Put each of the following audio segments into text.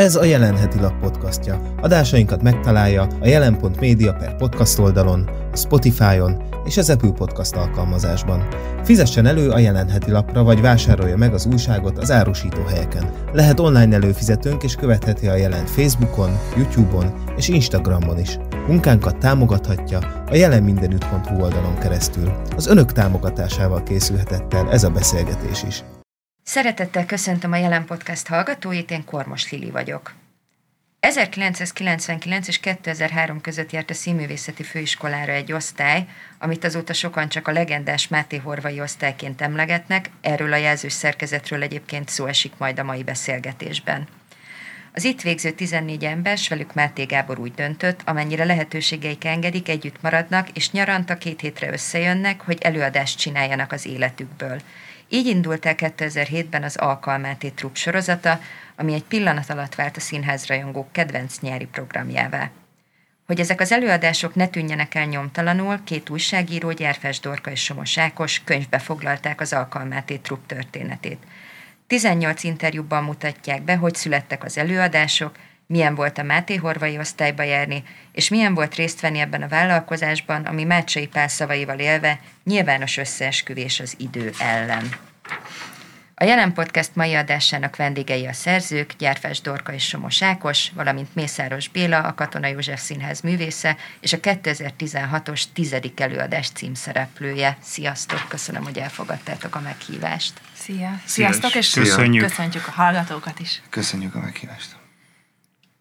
Ez a Jelenheti Lap podcastja. Adásainkat megtalálja a jelen.media per podcast oldalon, a Spotify-on és az Apple Podcast alkalmazásban. Fizessen elő a Jelenheti Lapra, vagy vásárolja meg az újságot az árusító helyeken. Lehet online előfizetőnk és követheti a jelent Facebookon, YouTube-on és Instagramon is. Munkánkat támogathatja a jelenmindenütt.hu oldalon keresztül. Az önök támogatásával készülhetett el ez a beszélgetés is. Szeretettel köszöntöm a Jelen Podcast hallgatóit, én Kormos Lili vagyok. 1999 és 2003 között járt a színművészeti főiskolára egy osztály, amit azóta sokan csak a legendás Máté Horvai osztályként emlegetnek, erről a jelzős szerkezetről egyébként szó esik majd a mai beszélgetésben. Az itt végző 14 ember, s velük Máté Gábor úgy döntött, amennyire lehetőségeik engedik, együtt maradnak, és nyaranta két hétre összejönnek, hogy előadást csináljanak az életükből – így indult el 2007-ben az Alkalmáté Trupp sorozata, ami egy pillanat alatt vált a színházrajongók kedvenc nyári programjává. Hogy ezek az előadások ne tűnjenek el nyomtalanul, két újságíró, Gyerfes Dorka és Somos Ákos könyvbe foglalták az Alkalmáté Trupp történetét. 18 interjúban mutatják be, hogy születtek az előadások, milyen volt a Máté Horvai osztályba járni, és milyen volt részt venni ebben a vállalkozásban, ami Mácsai Pál szavaival élve nyilvános összeesküvés az idő ellen. A jelen podcast mai adásának vendégei a szerzők, Gyárfás Dorka és Somos Ákos, valamint Mészáros Béla, a Katona József Színház művésze, és a 2016-os tizedik előadás címszereplője. Sziasztok, köszönöm, hogy elfogadtátok a meghívást. Szia! Sziasztok, és Köszönjük. köszöntjük a hallgatókat is. Köszönjük a meghívást.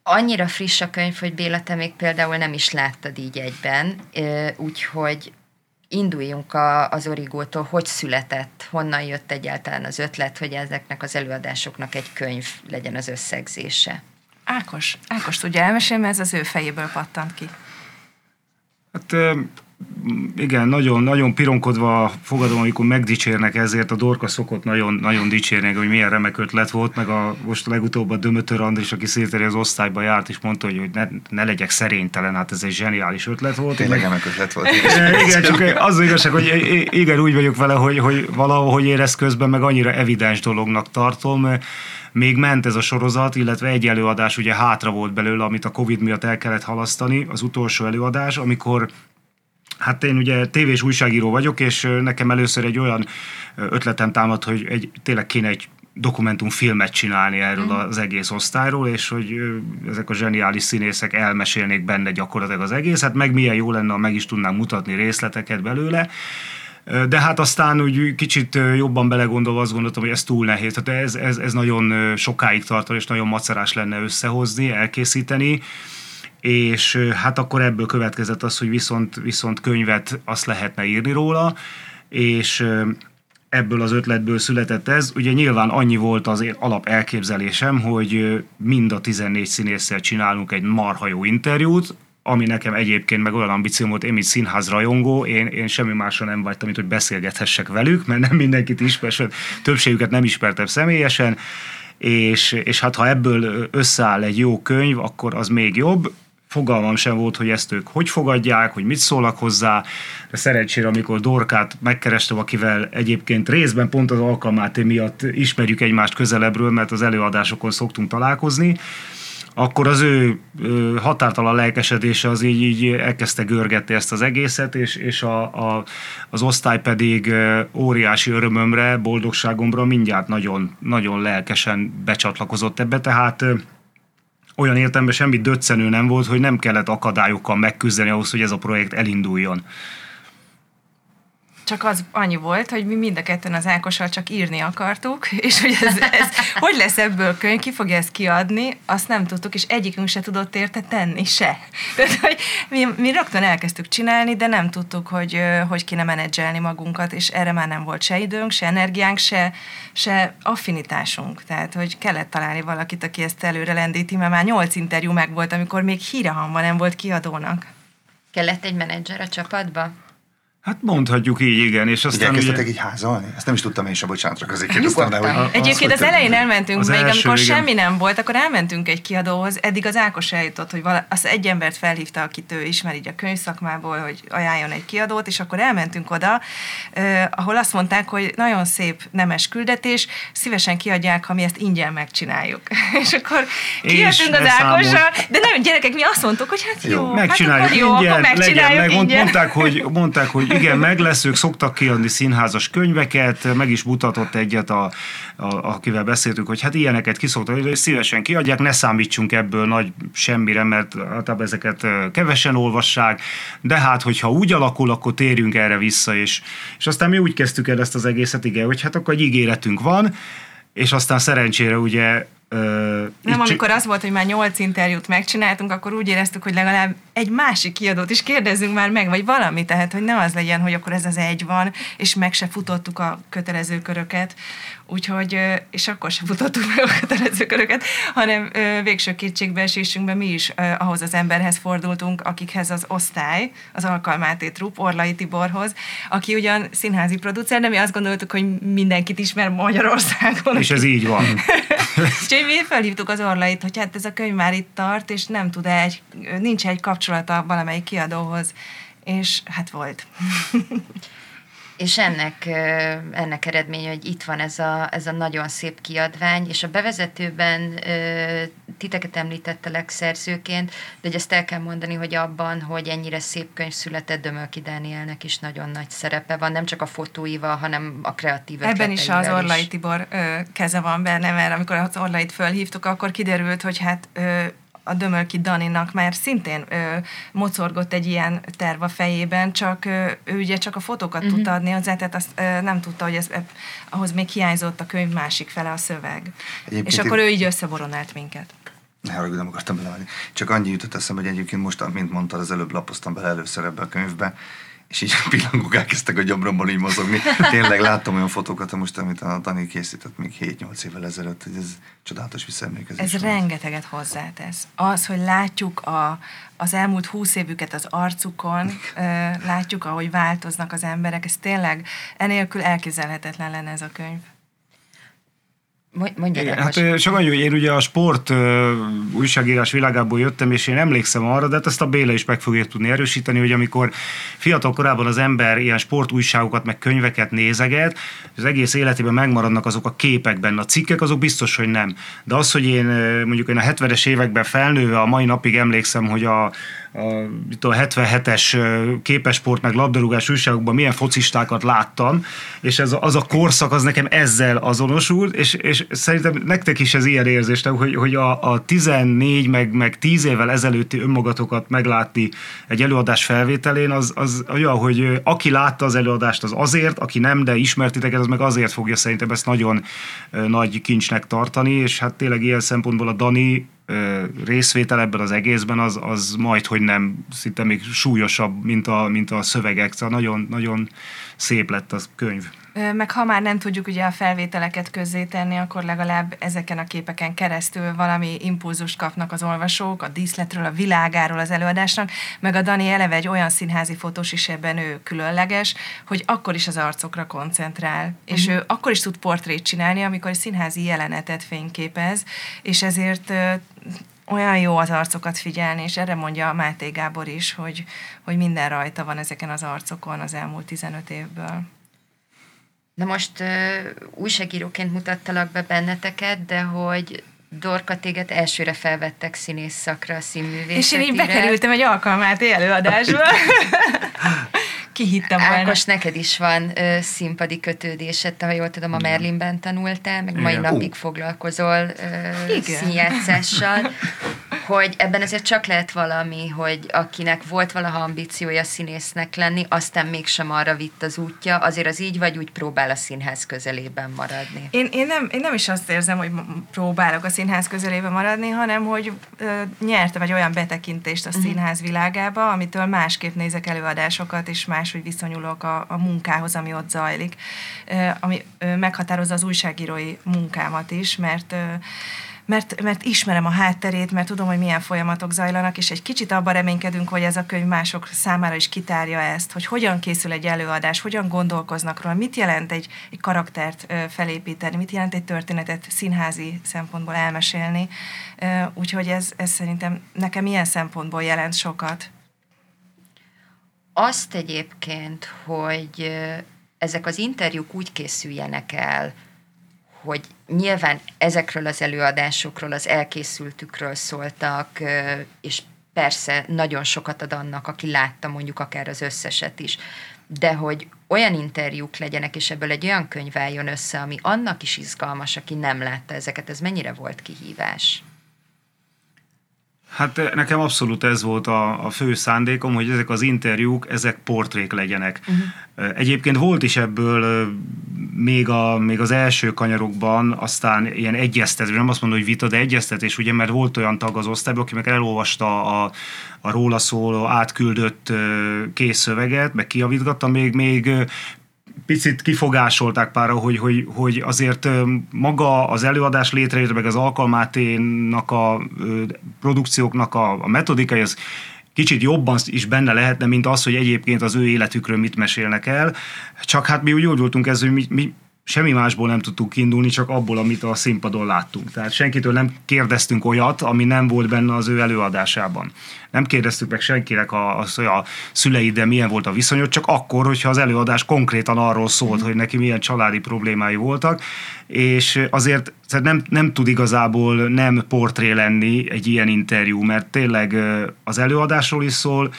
Annyira friss a könyv, hogy Béla, te még például nem is láttad így egyben, úgyhogy induljunk a, az origótól, hogy született, honnan jött egyáltalán az ötlet, hogy ezeknek az előadásoknak egy könyv legyen az összegzése. Ákos, Ákos tudja elmesélni, mert ez az ő fejéből pattant ki. Hát igen, nagyon, nagyon pironkodva fogadom, amikor megdicsérnek ezért, a Dorka szokott nagyon, nagyon dicsérni, hogy milyen remek ötlet volt, meg a, most legutóbb a Dömötör Andris, aki széteri az osztályba járt, és mondta, hogy ne, ne legyek szerénytelen, hát ez egy zseniális ötlet volt. Tényleg remek ötlet volt. igen, csak az az igazság, hogy igen, úgy vagyok vele, hogy, hogy valahogy érez közben, meg annyira evidens dolognak tartom, még ment ez a sorozat, illetve egy előadás ugye hátra volt belőle, amit a Covid miatt el kellett halasztani, az utolsó előadás, amikor Hát én ugye tévés újságíró vagyok, és nekem először egy olyan ötletem támad, hogy egy, tényleg kéne egy dokumentumfilmet csinálni erről mm. az egész osztályról, és hogy ezek a zseniális színészek elmesélnék benne gyakorlatilag az egészet, meg milyen jó lenne, ha meg is tudnám mutatni részleteket belőle. De hát aztán úgy kicsit jobban belegondolva azt gondoltam, hogy ez túl nehéz. Tehát ez, ez, ez nagyon sokáig tartó, és nagyon macerás lenne összehozni, elkészíteni és hát akkor ebből következett az, hogy viszont, viszont könyvet azt lehetne írni róla, és ebből az ötletből született ez. Ugye nyilván annyi volt az alap elképzelésem, hogy mind a 14 színésszel csinálunk egy marha jó interjút, ami nekem egyébként meg olyan ambícióm volt, én mint színház rajongó, én, én semmi másra nem vagytam, mint hogy beszélgethessek velük, mert nem mindenkit ismer, sőt, többségüket nem ismertem személyesen, és, és hát ha ebből összeáll egy jó könyv, akkor az még jobb fogalmam sem volt, hogy ezt ők hogy fogadják, hogy mit szólnak hozzá, de szerencsére, amikor Dorkát megkerestem, akivel egyébként részben pont az alkalmát miatt ismerjük egymást közelebbről, mert az előadásokon szoktunk találkozni, akkor az ő határtalan lelkesedése az így, így elkezdte görgetni ezt az egészet, és, és a, a, az osztály pedig óriási örömömre, boldogságomra mindjárt nagyon, nagyon lelkesen becsatlakozott ebbe, tehát olyan értelemben semmi döccenő nem volt, hogy nem kellett akadályokkal megküzdeni ahhoz, hogy ez a projekt elinduljon csak az annyi volt, hogy mi mind a ketten az Ákossal csak írni akartuk, és hogy ez, ez hogy lesz ebből könyv, ki fogja ezt kiadni, azt nem tudtuk, és egyikünk se tudott érte tenni, se. Tehát, hogy mi, mi rögtön elkezdtük csinálni, de nem tudtuk, hogy hogy kéne menedzselni magunkat, és erre már nem volt se időnk, se energiánk, se, se affinitásunk. Tehát, hogy kellett találni valakit, aki ezt előre lendíti, mert már nyolc interjú meg volt, amikor még hírehamva nem volt kiadónak. Kellett egy menedzser a csapatba? Hát mondhatjuk így, igen. És aztán ugye így házalni? Ezt nem is tudtam én sem, bocsánat, csak azért kérdeztem, de hogy... Egyébként az, az elején elmentünk, az még első, amikor igen. semmi nem volt, akkor elmentünk egy kiadóhoz, eddig az Ákos eljutott, hogy vala, az egy embert felhívta, akit ő ismer így a könyvszakmából, hogy ajánljon egy kiadót, és akkor elmentünk oda, eh, ahol azt mondták, hogy nagyon szép nemes küldetés, szívesen kiadják, ha mi ezt ingyen megcsináljuk. és akkor kijöttünk az Ákossal, de nem, gyerekek, mi azt mondtuk, hogy hát jó, jó megcsináljuk hát jó, ingyen, akkor megcsináljuk legyen, meg, ingyen. Mondták, hogy, mondták, hogy igen, meg lesz, ők szoktak kiadni színházas könyveket, meg is mutatott egyet, a, a, akivel beszéltünk, hogy hát ilyeneket kiszoktak, hogy szívesen kiadják, ne számítsunk ebből nagy semmire, mert általában ezeket kevesen olvassák, de hát, hogyha úgy alakul, akkor térjünk erre vissza, és, és aztán mi úgy kezdtük el ezt az egészet, igen, hogy hát akkor egy ígéretünk van, és aztán szerencsére ugye nem, amikor az volt, hogy már nyolc interjút megcsináltunk, akkor úgy éreztük, hogy legalább egy másik kiadót is kérdezzünk már meg, vagy valami, tehát hogy ne az legyen, hogy akkor ez az egy van, és meg se futottuk a kötelező köröket, úgyhogy, és akkor se futottuk meg a kötelező köröket, hanem végső kétségbeesésünkben mi is ahhoz az emberhez fordultunk, akikhez az osztály, az Alkalmáté Trupp, Orlai Tiborhoz, aki ugyan színházi producer, de mi azt gondoltuk, hogy mindenkit ismer Magyarországon. És ez így van. Úgyhogy mi felhívtuk az Orlait, hogy hát ez a könyv már itt tart, és nem tud egy, nincs egy kapcsolata valamelyik kiadóhoz, és hát volt. És ennek, ennek eredménye, hogy itt van ez a, ez a nagyon szép kiadvány, és a bevezetőben titeket említettelek szerzőként, de hogy ezt el kell mondani, hogy abban, hogy ennyire szép könyv született, Dömölki Dánielnek is nagyon nagy szerepe van, nem csak a fotóival, hanem a kreatív Ebben is az Orlai Tibor ö, keze van benne, mert amikor az Orlait fölhívtuk, akkor kiderült, hogy hát ö, a Dömölki Daninak már szintén ö, mocorgott egy ilyen terv a fejében, csak ö, ő ugye csak a fotókat uh-huh. tudta adni hozzá, tehát azt ö, nem tudta, hogy ez, ö, ahhoz még hiányzott a könyv másik fele, a szöveg. Egyébként És akkor ő így összeboronált minket. Ne haragudj, nem akartam belevenni. Csak annyi jutott eszembe, hogy egyébként most, mint mondtad, az előbb lapoztam bele először ebbe a könyvbe, és így a pillangók elkezdtek a gyomromban így mozogni. Tényleg láttam olyan fotókat, most, amit a Dani készített még 7-8 évvel ezelőtt, hogy ez csodálatos visszaemlékezés. Ez rengeteget hozzátesz. Az, hogy látjuk a, az elmúlt 20 évüket az arcukon, látjuk, ahogy változnak az emberek, ez tényleg enélkül elképzelhetetlen lenne ez a könyv. Mondja hát csak annyi, hogy én ugye a sport újságírás világából jöttem, és én emlékszem arra, de hát ezt a Béla is meg fogja tudni erősíteni, hogy amikor fiatal korában az ember ilyen sportújságokat, meg könyveket nézeget, az egész életében megmaradnak azok a képek benne. A cikkek azok biztos, hogy nem. De az, hogy én mondjuk én a 70-es években felnőve a mai napig emlékszem, hogy a a, a 77-es képesport meg labdarúgás újságokban milyen focistákat láttam, és ez, az a korszak az nekem ezzel azonosult, és, és szerintem nektek is ez ilyen érzés, hogy, hogy a, a 14 meg, meg 10 évvel ezelőtti önmagatokat meglátni egy előadás felvételén, az, az olyan, hogy aki látta az előadást, az azért, aki nem, de ismertiteket, az meg azért fogja szerintem ezt nagyon nagy kincsnek tartani, és hát tényleg ilyen szempontból a Dani részvétel ebben az egészben az, az majd, hogy nem szinte még súlyosabb, mint a, mint a szövegek. Szóval nagyon, nagyon szép lett az könyv. Meg ha már nem tudjuk ugye a felvételeket közzétenni, akkor legalább ezeken a képeken keresztül valami impulzust kapnak az olvasók, a díszletről, a világáról az előadásnak, meg a Dani eleve egy olyan színházi fotós is ebben ő különleges, hogy akkor is az arcokra koncentrál, uh-huh. és mhm. ő akkor is tud portrét csinálni, amikor egy színházi jelenetet fényképez, és ezért olyan jó az arcokat figyelni, és erre mondja Máté Gábor is, hogy, hogy minden rajta van ezeken az arcokon az elmúlt 15 évből. Na most újságíróként mutattalak be benneteket, de hogy Dorka téged elsőre felvettek színész szakra a színművészetire. És én így bekerültem egy alkalmát előadásba. Ki hittem volna. Ákos, neked is van ö, színpadi kötődésed, te, ha jól tudom, a Merlinben tanultál, meg mai Igen. napig foglalkozol ö, színjátszással hogy ebben azért csak lehet valami, hogy akinek volt valaha ambíciója színésznek lenni, aztán mégsem arra vitt az útja, azért az így vagy úgy próbál a színház közelében maradni. Én, én, nem, én nem is azt érzem, hogy próbálok a színház közelében maradni, hanem hogy ö, nyertem egy olyan betekintést a uh-huh. színház világába, amitől másképp nézek előadásokat, és máshogy viszonyulok a, a munkához, ami ott zajlik, ami meghatározza az újságírói munkámat is, mert mert, mert ismerem a hátterét, mert tudom, hogy milyen folyamatok zajlanak, és egy kicsit abban reménykedünk, hogy ez a könyv mások számára is kitárja ezt, hogy hogyan készül egy előadás, hogyan gondolkoznak róla, mit jelent egy, egy karaktert felépíteni, mit jelent egy történetet színházi szempontból elmesélni. Úgyhogy ez, ez szerintem nekem ilyen szempontból jelent sokat. Azt egyébként, hogy ezek az interjúk úgy készüljenek el, hogy nyilván ezekről az előadásokról, az elkészültükről szóltak, és persze nagyon sokat ad annak, aki látta mondjuk akár az összeset is, de hogy olyan interjúk legyenek, és ebből egy olyan könyv álljon össze, ami annak is izgalmas, aki nem látta ezeket, ez mennyire volt kihívás? Hát eh, nekem abszolút ez volt a, a fő szándékom, hogy ezek az interjúk, ezek portrék legyenek. Uh-huh. Egyébként volt is ebből eh, még, a, még az első kanyarokban aztán ilyen egyeztetés, nem azt mondom, hogy vita, de egyeztetés, ugye, mert volt olyan tag az osztályban, aki meg elolvasta a, a róla szóló átküldött kész szöveget, meg kiavítgatta, még, még picit kifogásolták pára, hogy, hogy, hogy azért maga az előadás létrejött, meg az alkalmáténak a produkcióknak a, a metodikai, az kicsit jobban is benne lehetne, mint az, hogy egyébként az ő életükről mit mesélnek el. Csak hát mi úgy voltunk ezzel, hogy mi, mi semmi másból nem tudtunk kiindulni, csak abból, amit a színpadon láttunk. Tehát senkitől nem kérdeztünk olyat, ami nem volt benne az ő előadásában. Nem kérdeztük meg senkinek az, hogy a szüleiddel milyen volt a viszonyod, csak akkor, hogyha az előadás konkrétan arról szólt, hogy neki milyen családi problémái voltak, és azért nem, nem tud igazából nem portré lenni egy ilyen interjú, mert tényleg az előadásról is szól,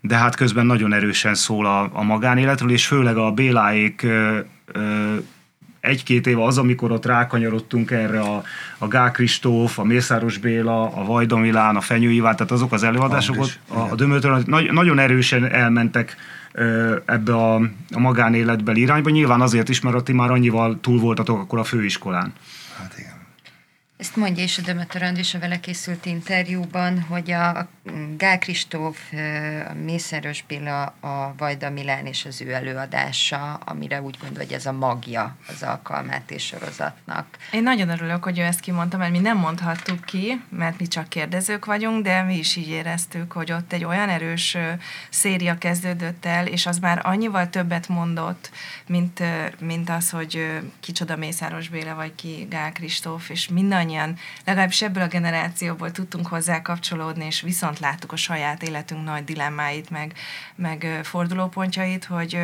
de hát közben nagyon erősen szól a, a magánéletről, és főleg a Béláék egy-két év az, amikor ott rákanyarodtunk erre a, a Gál Kristóf, a Mészáros Béla, a Vajda Milán, a Fenyő Iván, tehát azok az előadások ott, a, a Dömötön nagy, nagyon erősen elmentek ebbe a, a magánéletbeli irányba. Nyilván azért is, mert ti már annyival túl voltatok akkor a főiskolán. Ezt mondja is a Dömötörönd is a vele készült interjúban, hogy a Gál Kristóf, a Mészáros Béla, a Vajda Milán és az ő előadása, amire úgy gondol, hogy ez a magja az alkalmát és sorozatnak. Én nagyon örülök, hogy ő ezt kimondta, mert mi nem mondhattuk ki, mert mi csak kérdezők vagyunk, de mi is így éreztük, hogy ott egy olyan erős széria kezdődött el, és az már annyival többet mondott, mint, mint az, hogy kicsoda Mészáros Béla, vagy ki Gál Kristóf, és mindannyian, legalábbis ebből a generációból tudtunk hozzá kapcsolódni, és viszont láttuk a saját életünk nagy dilemmáit, meg, meg fordulópontjait, hogy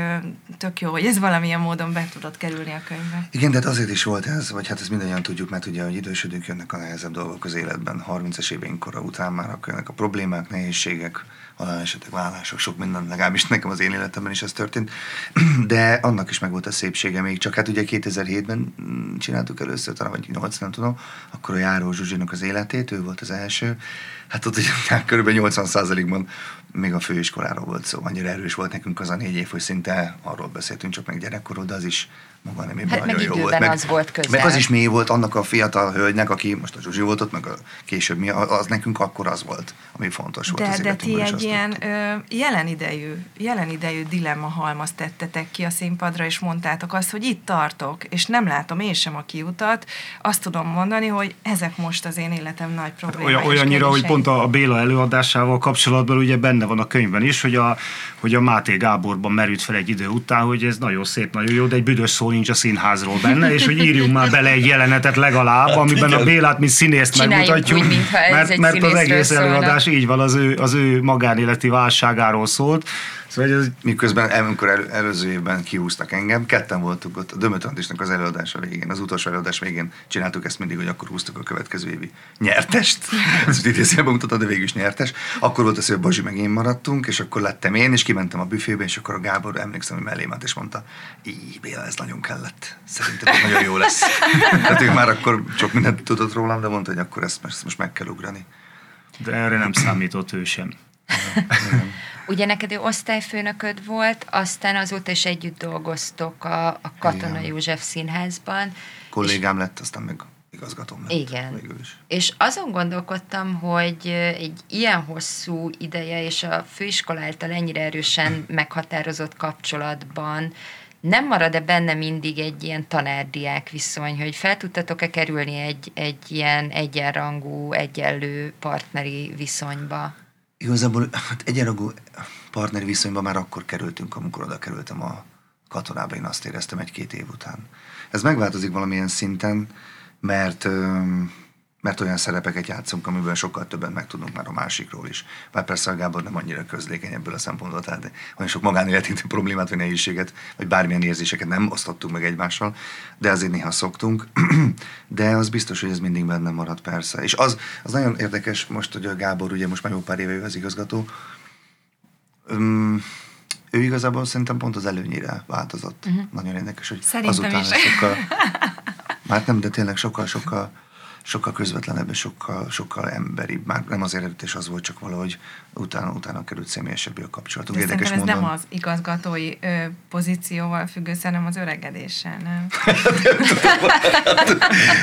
tök jó, hogy ez valamilyen módon be tudott kerülni a könyvbe. Igen, de hát azért is volt ez, vagy hát ezt mindannyian tudjuk, mert ugye, hogy idősödünk, jönnek a nehezebb dolgok az életben. 30-es éveink kora után már a a problémák, nehézségek, halálesetek, vállások, sok minden, legalábbis nekem az én életemben is ez történt, de annak is meg volt a szépsége még, csak. Hát ugye 2007-ben csináltuk először, talán vagy 8, nem tudom, akkor a Járó Zsuzsinak az életét, ő volt az első, hát ott ugye kb. 80%-ban még a főiskoláról volt szó, annyira erős volt nekünk az a négy év, hogy szinte arról beszéltünk csak meg gyerekkorod, de az is maga nem hát nagyon jó volt. Meg, az volt közel. meg az is mély volt annak a fiatal hölgynek, aki most a Zsuzsi volt ott, meg a később mi, az nekünk akkor az volt, ami fontos volt. De, az de ti egy ilyen ö, jelen, idejű, jelen idejű dilemma halmaz tettetek ki a színpadra, és mondtátok azt, hogy itt tartok, és nem látom én sem a kiutat, azt tudom mondani, hogy ezek most az én életem nagy problémája. Hát olyan, olyannyira, hogy pont a Béla előadásával kapcsolatban ugye benne van a könyvben is, hogy a, hogy a Máté Gáborban merült fel egy idő után, hogy ez nagyon szép, nagyon jó, de egy büdös szó nincs a színházról benne, és hogy írjunk már bele egy jelenetet legalább, hát amiben a Bélát, mint színészt Csináljuk megmutatjuk, úgy, mert, mert az egész előadás így van, az ő, az ő magánéleti válságáról szólt, Szóval ez... Miközben amikor el, előző évben kihúztak engem, ketten voltunk ott a Dömöt Andisnak az előadása végén, az utolsó előadás végén csináltuk ezt mindig, hogy akkor húztuk a következő évi nyertest. Ez idézőjelben mutatod, de végül is nyertes. Akkor volt az, hogy a Bazsi meg én maradtunk, és akkor lettem én, és kimentem a büfébe, és akkor a Gábor emlékszem, hogy mellé ment, és mondta, így Béla, ez nagyon kellett. Szerintem nagyon jó lesz. Tehát ő már akkor sok mindent tudott rólam, de mondta, hogy akkor ezt, ezt most meg kell ugrani. De erre nem számított ő sem. Ugye neked ő osztályfőnököd volt, aztán azóta is együtt dolgoztok a, a Katona Igen. József Színházban. Kollégám és, lett, aztán meg igazgatóm lett. Igen. Is. És azon gondolkodtam, hogy egy ilyen hosszú ideje és a főiskola által ennyire erősen meghatározott kapcsolatban nem marad-e benne mindig egy ilyen tanárdiák viszony, hogy fel tudtatok-e kerülni egy, egy ilyen egyenrangú, egyenlő partneri viszonyba? Igazából hát egyenrangú partneri viszonyba már akkor kerültünk, amikor oda kerültem a katonába, én azt éreztem egy-két év után. Ez megváltozik valamilyen szinten, mert mert olyan szerepeket játszunk, amiből sokkal többen megtudunk már a másikról is. Bár persze a Gábor nem annyira közlékeny ebből a szempontból, tehát olyan sok magánéleti problémát, vagy nehézséget, vagy bármilyen érzéseket nem osztottunk meg egymással, de azért néha szoktunk. De az biztos, hogy ez mindig benne marad persze. És az, az nagyon érdekes most, hogy a Gábor ugye most már jó pár éve az igazgató, um, ő igazából szerintem pont az előnyire változott. Uh-huh. Nagyon érdekes, hogy Szerintem azután is. sokkal, már nem, de tényleg sokkal, sokkal közvetlenebb és sokkal, sokkal emberibb. Már nem az eredetés az volt, csak valahogy utána, utána került személyesebbé a kapcsolatunk. De Érdekes ez módon. nem az igazgatói ö, pozícióval függ össze, hanem az öregedéssel, nem?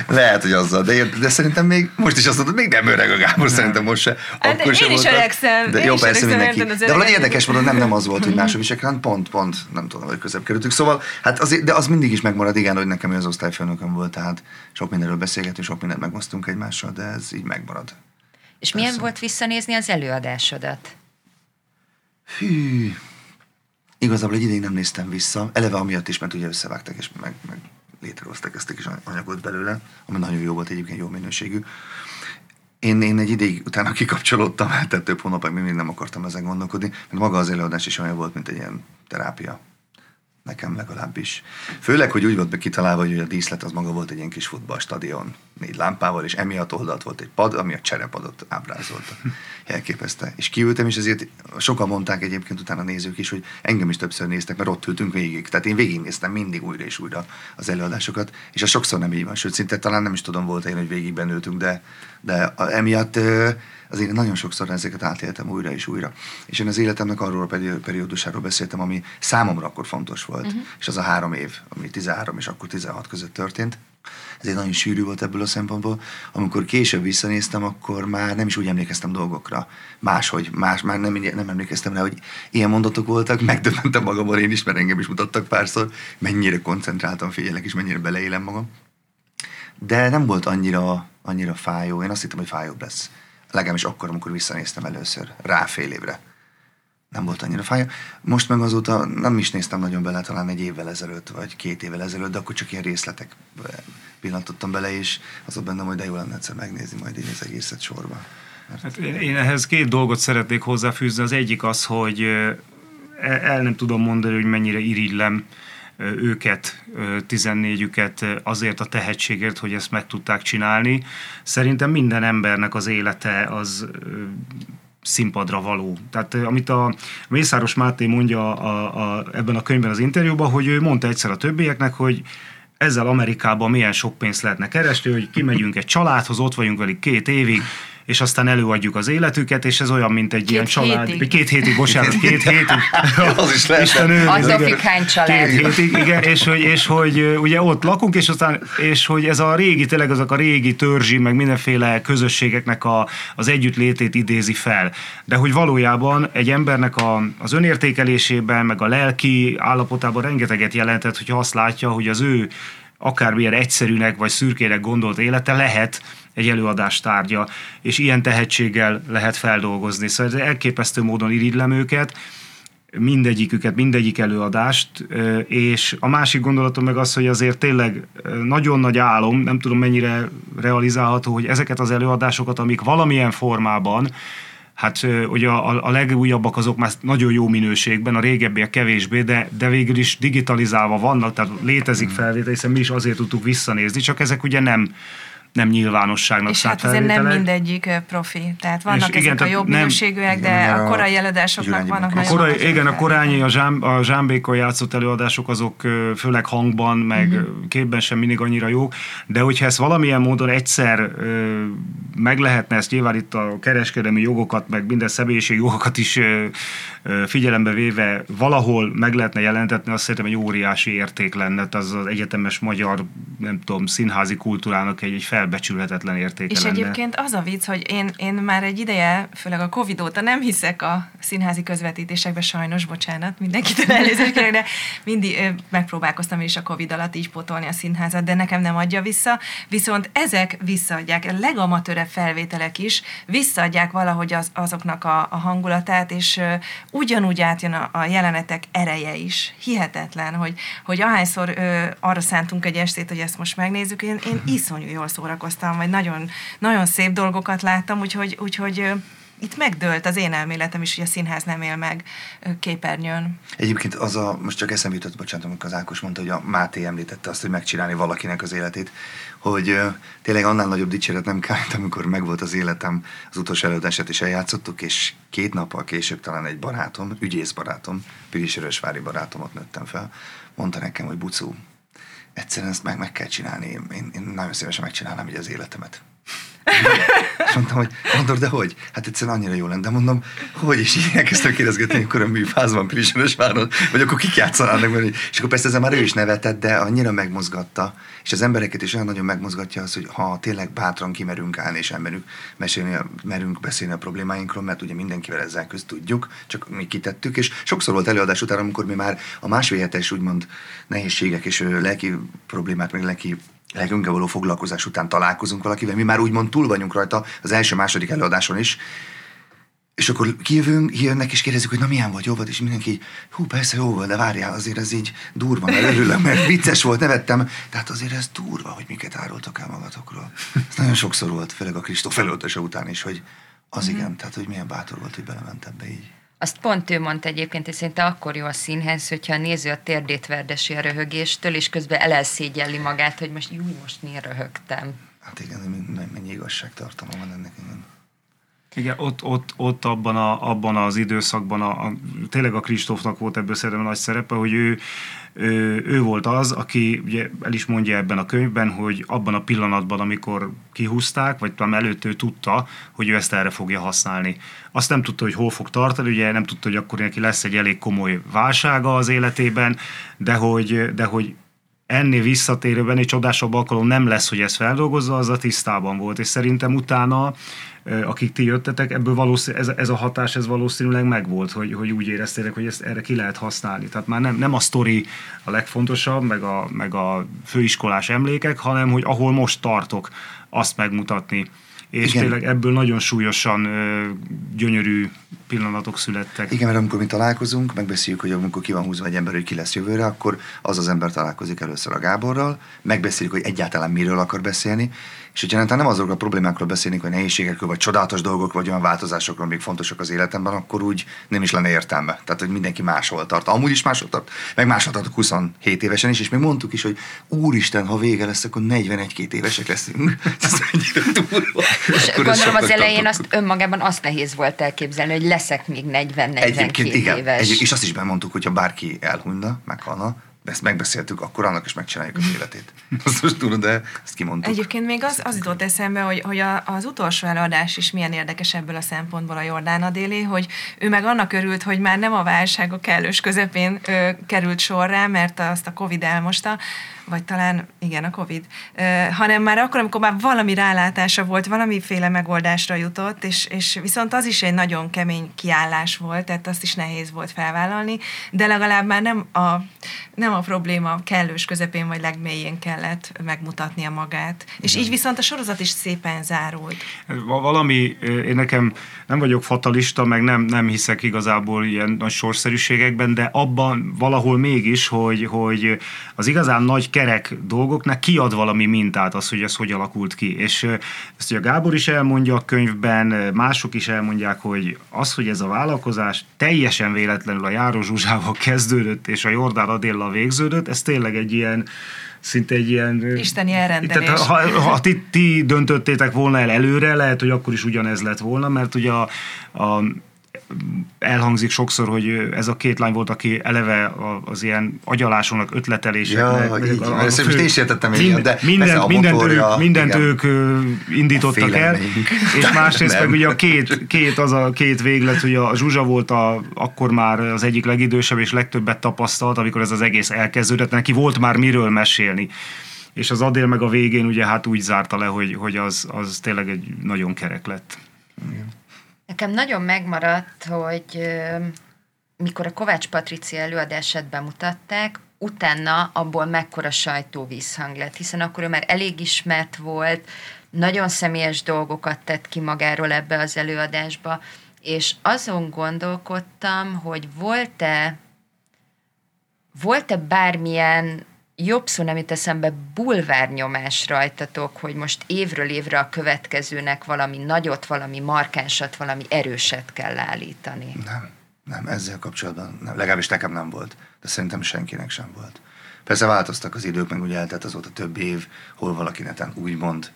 Lehet, hogy azzal, de, de szerintem még most is azt mondod, még nem öreg a Gábor, szerintem most se. Hát de én sem is volt. öregszem, De én jó, is persze mindenki. az De valami érdekes módon nem, nem az volt, hogy más a viselkedés, pont, pont, nem tudom, hogy közebb kerültünk. Szóval, hát azért, de az mindig is megmarad, igen, hogy nekem az osztályfőnököm volt, tehát sok mindenről beszélgetünk, sok mindent megosztunk egymással, de ez így megmarad. És milyen Persze. volt visszanézni az előadásodat? Hű, igazából egy ideig nem néztem vissza, eleve amiatt is, mert ugye összevágtak és meg, meg létrehoztak ezt a kis anyagot belőle, ami nagyon jó volt egyébként, jó minőségű. Én, én egy ideig utána kikapcsolódtam, tehát több hónapig még nem akartam ezen gondolkodni, mert maga az előadás is olyan volt, mint egy ilyen terápia. Nekem legalábbis. Főleg, hogy úgy volt kitalálva, hogy a díszlet az maga volt egy ilyen kis futballstadion, négy lámpával, és emiatt oldalt volt egy pad, ami a cserepadot ábrázolta. Elképesztő. És kiültem, és ezért sokan mondták egyébként utána a nézők is, hogy engem is többször néztek, mert ott ültünk végig. Tehát én végignéztem mindig újra és újra az előadásokat, és az sokszor nem így van, sőt, szinte talán nem is tudom volt én, hogy végigben ültünk, de, de a- emiatt azért én nagyon sokszor ezeket átéltem újra és újra. És én az életemnek arról a peri- periódusáról beszéltem, ami számomra akkor fontos volt, uh-huh. és az a három év, ami 13 és akkor 16 között történt. Ezért nagyon sűrű volt ebből a szempontból. Amikor később visszanéztem, akkor már nem is úgy emlékeztem dolgokra. Máshogy, más, már nem, nem emlékeztem rá, hogy ilyen mondatok voltak, megdöbbentem magamon én is, mert engem is mutattak párszor, mennyire koncentráltan figyelek, és mennyire beleélem magam. De nem volt annyira, annyira fájó. Én azt hittem, hogy fájóbb lesz. Legalábbis akkor, amikor visszanéztem először, rá fél évre. Nem volt annyira fájó. Most meg azóta nem is néztem nagyon bele, talán egy évvel ezelőtt, vagy két évvel ezelőtt, de akkor csak ilyen részletek pillantottam bele, és az ott bennem, hogy de jó lenne egyszer megnézni majd így az egészet sorba. Mert Hát én, én ehhez két dolgot szeretnék hozzáfűzni. Az egyik az, hogy ö, el, nem tudom mondani, hogy mennyire irigylem őket, ö, 14-üket ö, azért a tehetségért, hogy ezt meg tudták csinálni. Szerintem minden embernek az élete az színpadra való. Tehát amit a Mészáros Máté mondja a, a, ebben a könyvben az interjúban, hogy ő mondta egyszer a többieknek, hogy ezzel Amerikában milyen sok pénzt lehetne keresni, hogy kimegyünk egy családhoz, ott vagyunk velük két évig, és aztán előadjuk az életüket, és ez olyan, mint egy ilyen család. hétig. Két hétig, bocsánat, két hétig. Az is lehetne. Isten Attól igen. függ, hány család. Két hétig, igen, és hogy, és hogy ugye ott lakunk, és aztán, és hogy ez a régi, tényleg azok a régi törzsi, meg mindenféle közösségeknek a, az együttlétét idézi fel. De hogy valójában egy embernek a, az önértékelésében, meg a lelki állapotában rengeteget jelentett, hogyha azt látja, hogy az ő akármilyen egyszerűnek vagy szürkének gondolt élete lehet egy előadás tárgya, és ilyen tehetséggel lehet feldolgozni. Szóval ez elképesztő módon irigylem őket, mindegyiküket, mindegyik előadást, és a másik gondolatom meg az, hogy azért tényleg nagyon nagy álom, nem tudom mennyire realizálható, hogy ezeket az előadásokat, amik valamilyen formában Hát ugye a, a legújabbak azok már nagyon jó minőségben, a régebbiek kevésbé, de, de végül is digitalizálva vannak, tehát létezik felvétel, hiszen mi is azért tudtuk visszanézni, csak ezek ugye nem, nem nyilvánosságnak És hát azért nem mindegyik profi. Tehát vannak igen, ezek a tehát jobb nem- minőségűek, de igen, a a korai előadásoknak vannak. A korai, magasak igen, a korányi, a, zsám, a zsámbékon játszott előadások azok főleg hangban, meg uh-huh. képben sem mindig annyira jók, de hogyha ezt valamilyen módon egyszer meg lehetne, ezt nyilván itt a kereskedelmi jogokat, meg minden személyiségi jogokat is figyelembe véve valahol meg lehetne jelentetni, azt szerintem egy óriási érték lenne, Tehát az az egyetemes magyar, nem tudom, színházi kultúrának egy, egy felbecsülhetetlen értéke És lenne. egyébként az a vicc, hogy én, én már egy ideje, főleg a Covid óta nem hiszek a színházi közvetítésekbe, sajnos, bocsánat, mindenkitől elnézést kérek, de mindig megpróbálkoztam is a Covid alatt is potolni a színházat, de nekem nem adja vissza. Viszont ezek visszaadják, a legamatőrebb felvételek is visszaadják valahogy az, azoknak a, a hangulatát, és ö, ugyanúgy átjön a, a jelenetek ereje is. Hihetetlen, hogy, hogy ahányszor ö, arra szántunk egy estét, hogy ezt most megnézzük, én, én iszonyú jól szórakoztam, vagy nagyon, nagyon szép dolgokat láttam, úgyhogy, úgyhogy itt megdőlt az én elméletem is, hogy a színház nem él meg képernyőn. Egyébként az a, most csak eszembe jutott, bocsánat, amikor az Ákos mondta, hogy a Máté említette azt, hogy megcsinálni valakinek az életét, hogy ö, tényleg annál nagyobb dicséret nem kell, mint amikor megvolt az életem, az utolsó előadását is eljátszottuk, és két nappal később talán egy barátom, ügyész barátom, Pirisörösvári barátomot nőttem fel, mondta nekem, hogy Bucú, egyszerűen ezt meg, meg kell csinálni, én, én, nagyon szívesen megcsinálnám így az életemet. És mondtam, hogy mondod, de hogy? Hát egyszerűen annyira jó lenne. De mondom, hogy is így elkezdtem kérdezgetni, amikor a műfázban Pilisönös váron, vagy akkor kik játszanának velünk. És akkor persze ezzel már ő is nevetett, de annyira megmozgatta, és az embereket is olyan nagyon megmozgatja az, hogy ha tényleg bátran kimerünk állni, és emberünk mesélni, merünk beszélni a problémáinkról, mert ugye mindenkivel ezzel közt tudjuk, csak mi kitettük, és sokszor volt előadás után, amikor mi már a másfél hetes úgymond nehézségek és lelki problémák, meg lelki lelkünkkel való foglalkozás után találkozunk valakivel, mi már úgymond túl vagyunk rajta az első-második előadáson is, és akkor kijövünk, jönnek és kérdezik, hogy na milyen volt, jó volt, és mindenki így, hú, persze jó volt, de várjál, azért ez így durva, mert örülök, mert vicces volt, nevettem, tehát azért ez durva, hogy miket árultak el magatokról. Ez nagyon sokszor volt, főleg a Kristóf előadása után is, hogy az igen, tehát hogy milyen bátor volt, hogy belement ebbe így. Azt pont ő mondta egyébként, hogy szerintem akkor jó a színház, hogyha a néző a térdét verdesi a röhögéstől, és közben elelszégyelli magát, hogy most jó, most miért röhögtem. Hát igen, mennyi igazságtartalma van ennek, igen. Igen, ott, ott, ott abban, a, abban az időszakban a, a, tényleg a Kristófnak volt ebből szerintem nagy szerepe, hogy ő, ő, ő volt az, aki ugye el is mondja ebben a könyvben, hogy abban a pillanatban, amikor kihúzták, vagy talán előtt ő tudta, hogy ő ezt erre fogja használni. Azt nem tudta, hogy hol fog tartani, ugye nem tudta, hogy akkor neki lesz egy elég komoly válsága az életében, de hogy, de hogy ennél visszatérőben egy csodásabb alkalom nem lesz, hogy ezt feldolgozza, az a tisztában volt, és szerintem utána akik ti jöttetek, ebből valószínű, ez, ez a hatás ez valószínűleg megvolt, hogy, hogy úgy éreztétek, hogy ezt erre ki lehet használni. Tehát már nem, nem a sztori a legfontosabb, meg a, meg a főiskolás emlékek, hanem hogy ahol most tartok, azt megmutatni. És Igen. tényleg ebből nagyon súlyosan ö, gyönyörű pillanatok születtek. Igen, mert amikor mi találkozunk, megbeszéljük, hogy amikor ki van húzva egy ember, hogy ki lesz jövőre, akkor az az ember találkozik először a Gáborral, megbeszéljük, hogy egyáltalán miről akar beszélni, és hogyha nem azokról a problémákról beszélnék, vagy nehézségekről, vagy csodálatos dolgok, vagy olyan változásokról, amik fontosak az életemben, akkor úgy nem is lenne értelme. Tehát, hogy mindenki máshol tart. Amúgy is máshol tart, meg máshol tart 27 évesen is, és még mondtuk is, hogy úristen, ha vége lesz, akkor 41-2 évesek leszünk. Ez durva. És akkor gondolom az elején azt önmagában azt nehéz volt elképzelni, hogy leszek még 40-42 igen, éves. Egy, és azt is bemondtuk, hogy ha bárki elhunyna, meghalna, ezt megbeszéltük, akkor annak is megcsináljuk az életét. Azt most tudod, de ezt kimondtuk. Egyébként még az, az jutott eszembe, hogy, hogy a, az utolsó előadás is milyen érdekes ebből a szempontból a Jordán Adéli, hogy ő meg annak örült, hogy már nem a válság a kellős közepén ö, került sorra, mert azt a Covid elmosta, vagy talán igen, a Covid, hanem már akkor, amikor már valami rálátása volt, valamiféle megoldásra jutott, és, és viszont az is egy nagyon kemény kiállás volt, tehát azt is nehéz volt felvállalni, de legalább már nem a, nem a probléma kellős közepén vagy legmélyén kellett megmutatnia magát. Igen. És így viszont a sorozat is szépen zárult. Valami, én nekem nem vagyok fatalista, meg nem, nem hiszek igazából ilyen nagy sorszerűségekben, de abban valahol mégis, hogy, hogy az igazán nagy kerek dolgoknak kiad valami mintát az, hogy ez hogy alakult ki. És ezt ugye a Gábor is elmondja a könyvben, mások is elmondják, hogy az, hogy ez a vállalkozás teljesen véletlenül a Járó Zsuzsával kezdődött, és a Jordán Adélla végződött, ez tényleg egy ilyen szinte egy ilyen... Isteni elrendelés. Tehát, ha, ha ti, ti döntöttétek volna el előre, lehet, hogy akkor is ugyanez lett volna, mert ugye a, a elhangzik sokszor, hogy ez a két lány volt, aki eleve az ilyen agyalásónak, ötleteléseknek. Ja, így, a, a fő, most én is értettem mind, igen, de minden, mindent, motorja, ők, mindent ők indítottak el, és másrészt meg ugye a két, két, az a két véglet, hogy a Zsuzsa volt a, akkor már az egyik legidősebb és legtöbbet tapasztalt, amikor ez az egész elkezdődött, neki volt már miről mesélni. És az Adél meg a végén ugye hát úgy zárta le, hogy, hogy az, az tényleg egy nagyon kerek lett. Nekem nagyon megmaradt, hogy mikor a Kovács Patricia előadását bemutatták, utána abból mekkora sajtóvízhang lett, hiszen akkor ő már elég ismert volt, nagyon személyes dolgokat tett ki magáról ebbe az előadásba, és azon gondolkodtam, hogy volt-e volt-e bármilyen jobb szó nem jut eszembe, bulvárnyomás rajtatok, hogy most évről évre a következőnek valami nagyot, valami markánsat, valami erőset kell állítani? Nem, nem, ezzel kapcsolatban nem. Legalábbis nekem nem volt, de szerintem senkinek sem volt. Persze változtak az idők, meg ugye eltelt azóta több év, hol valaki neten úgymond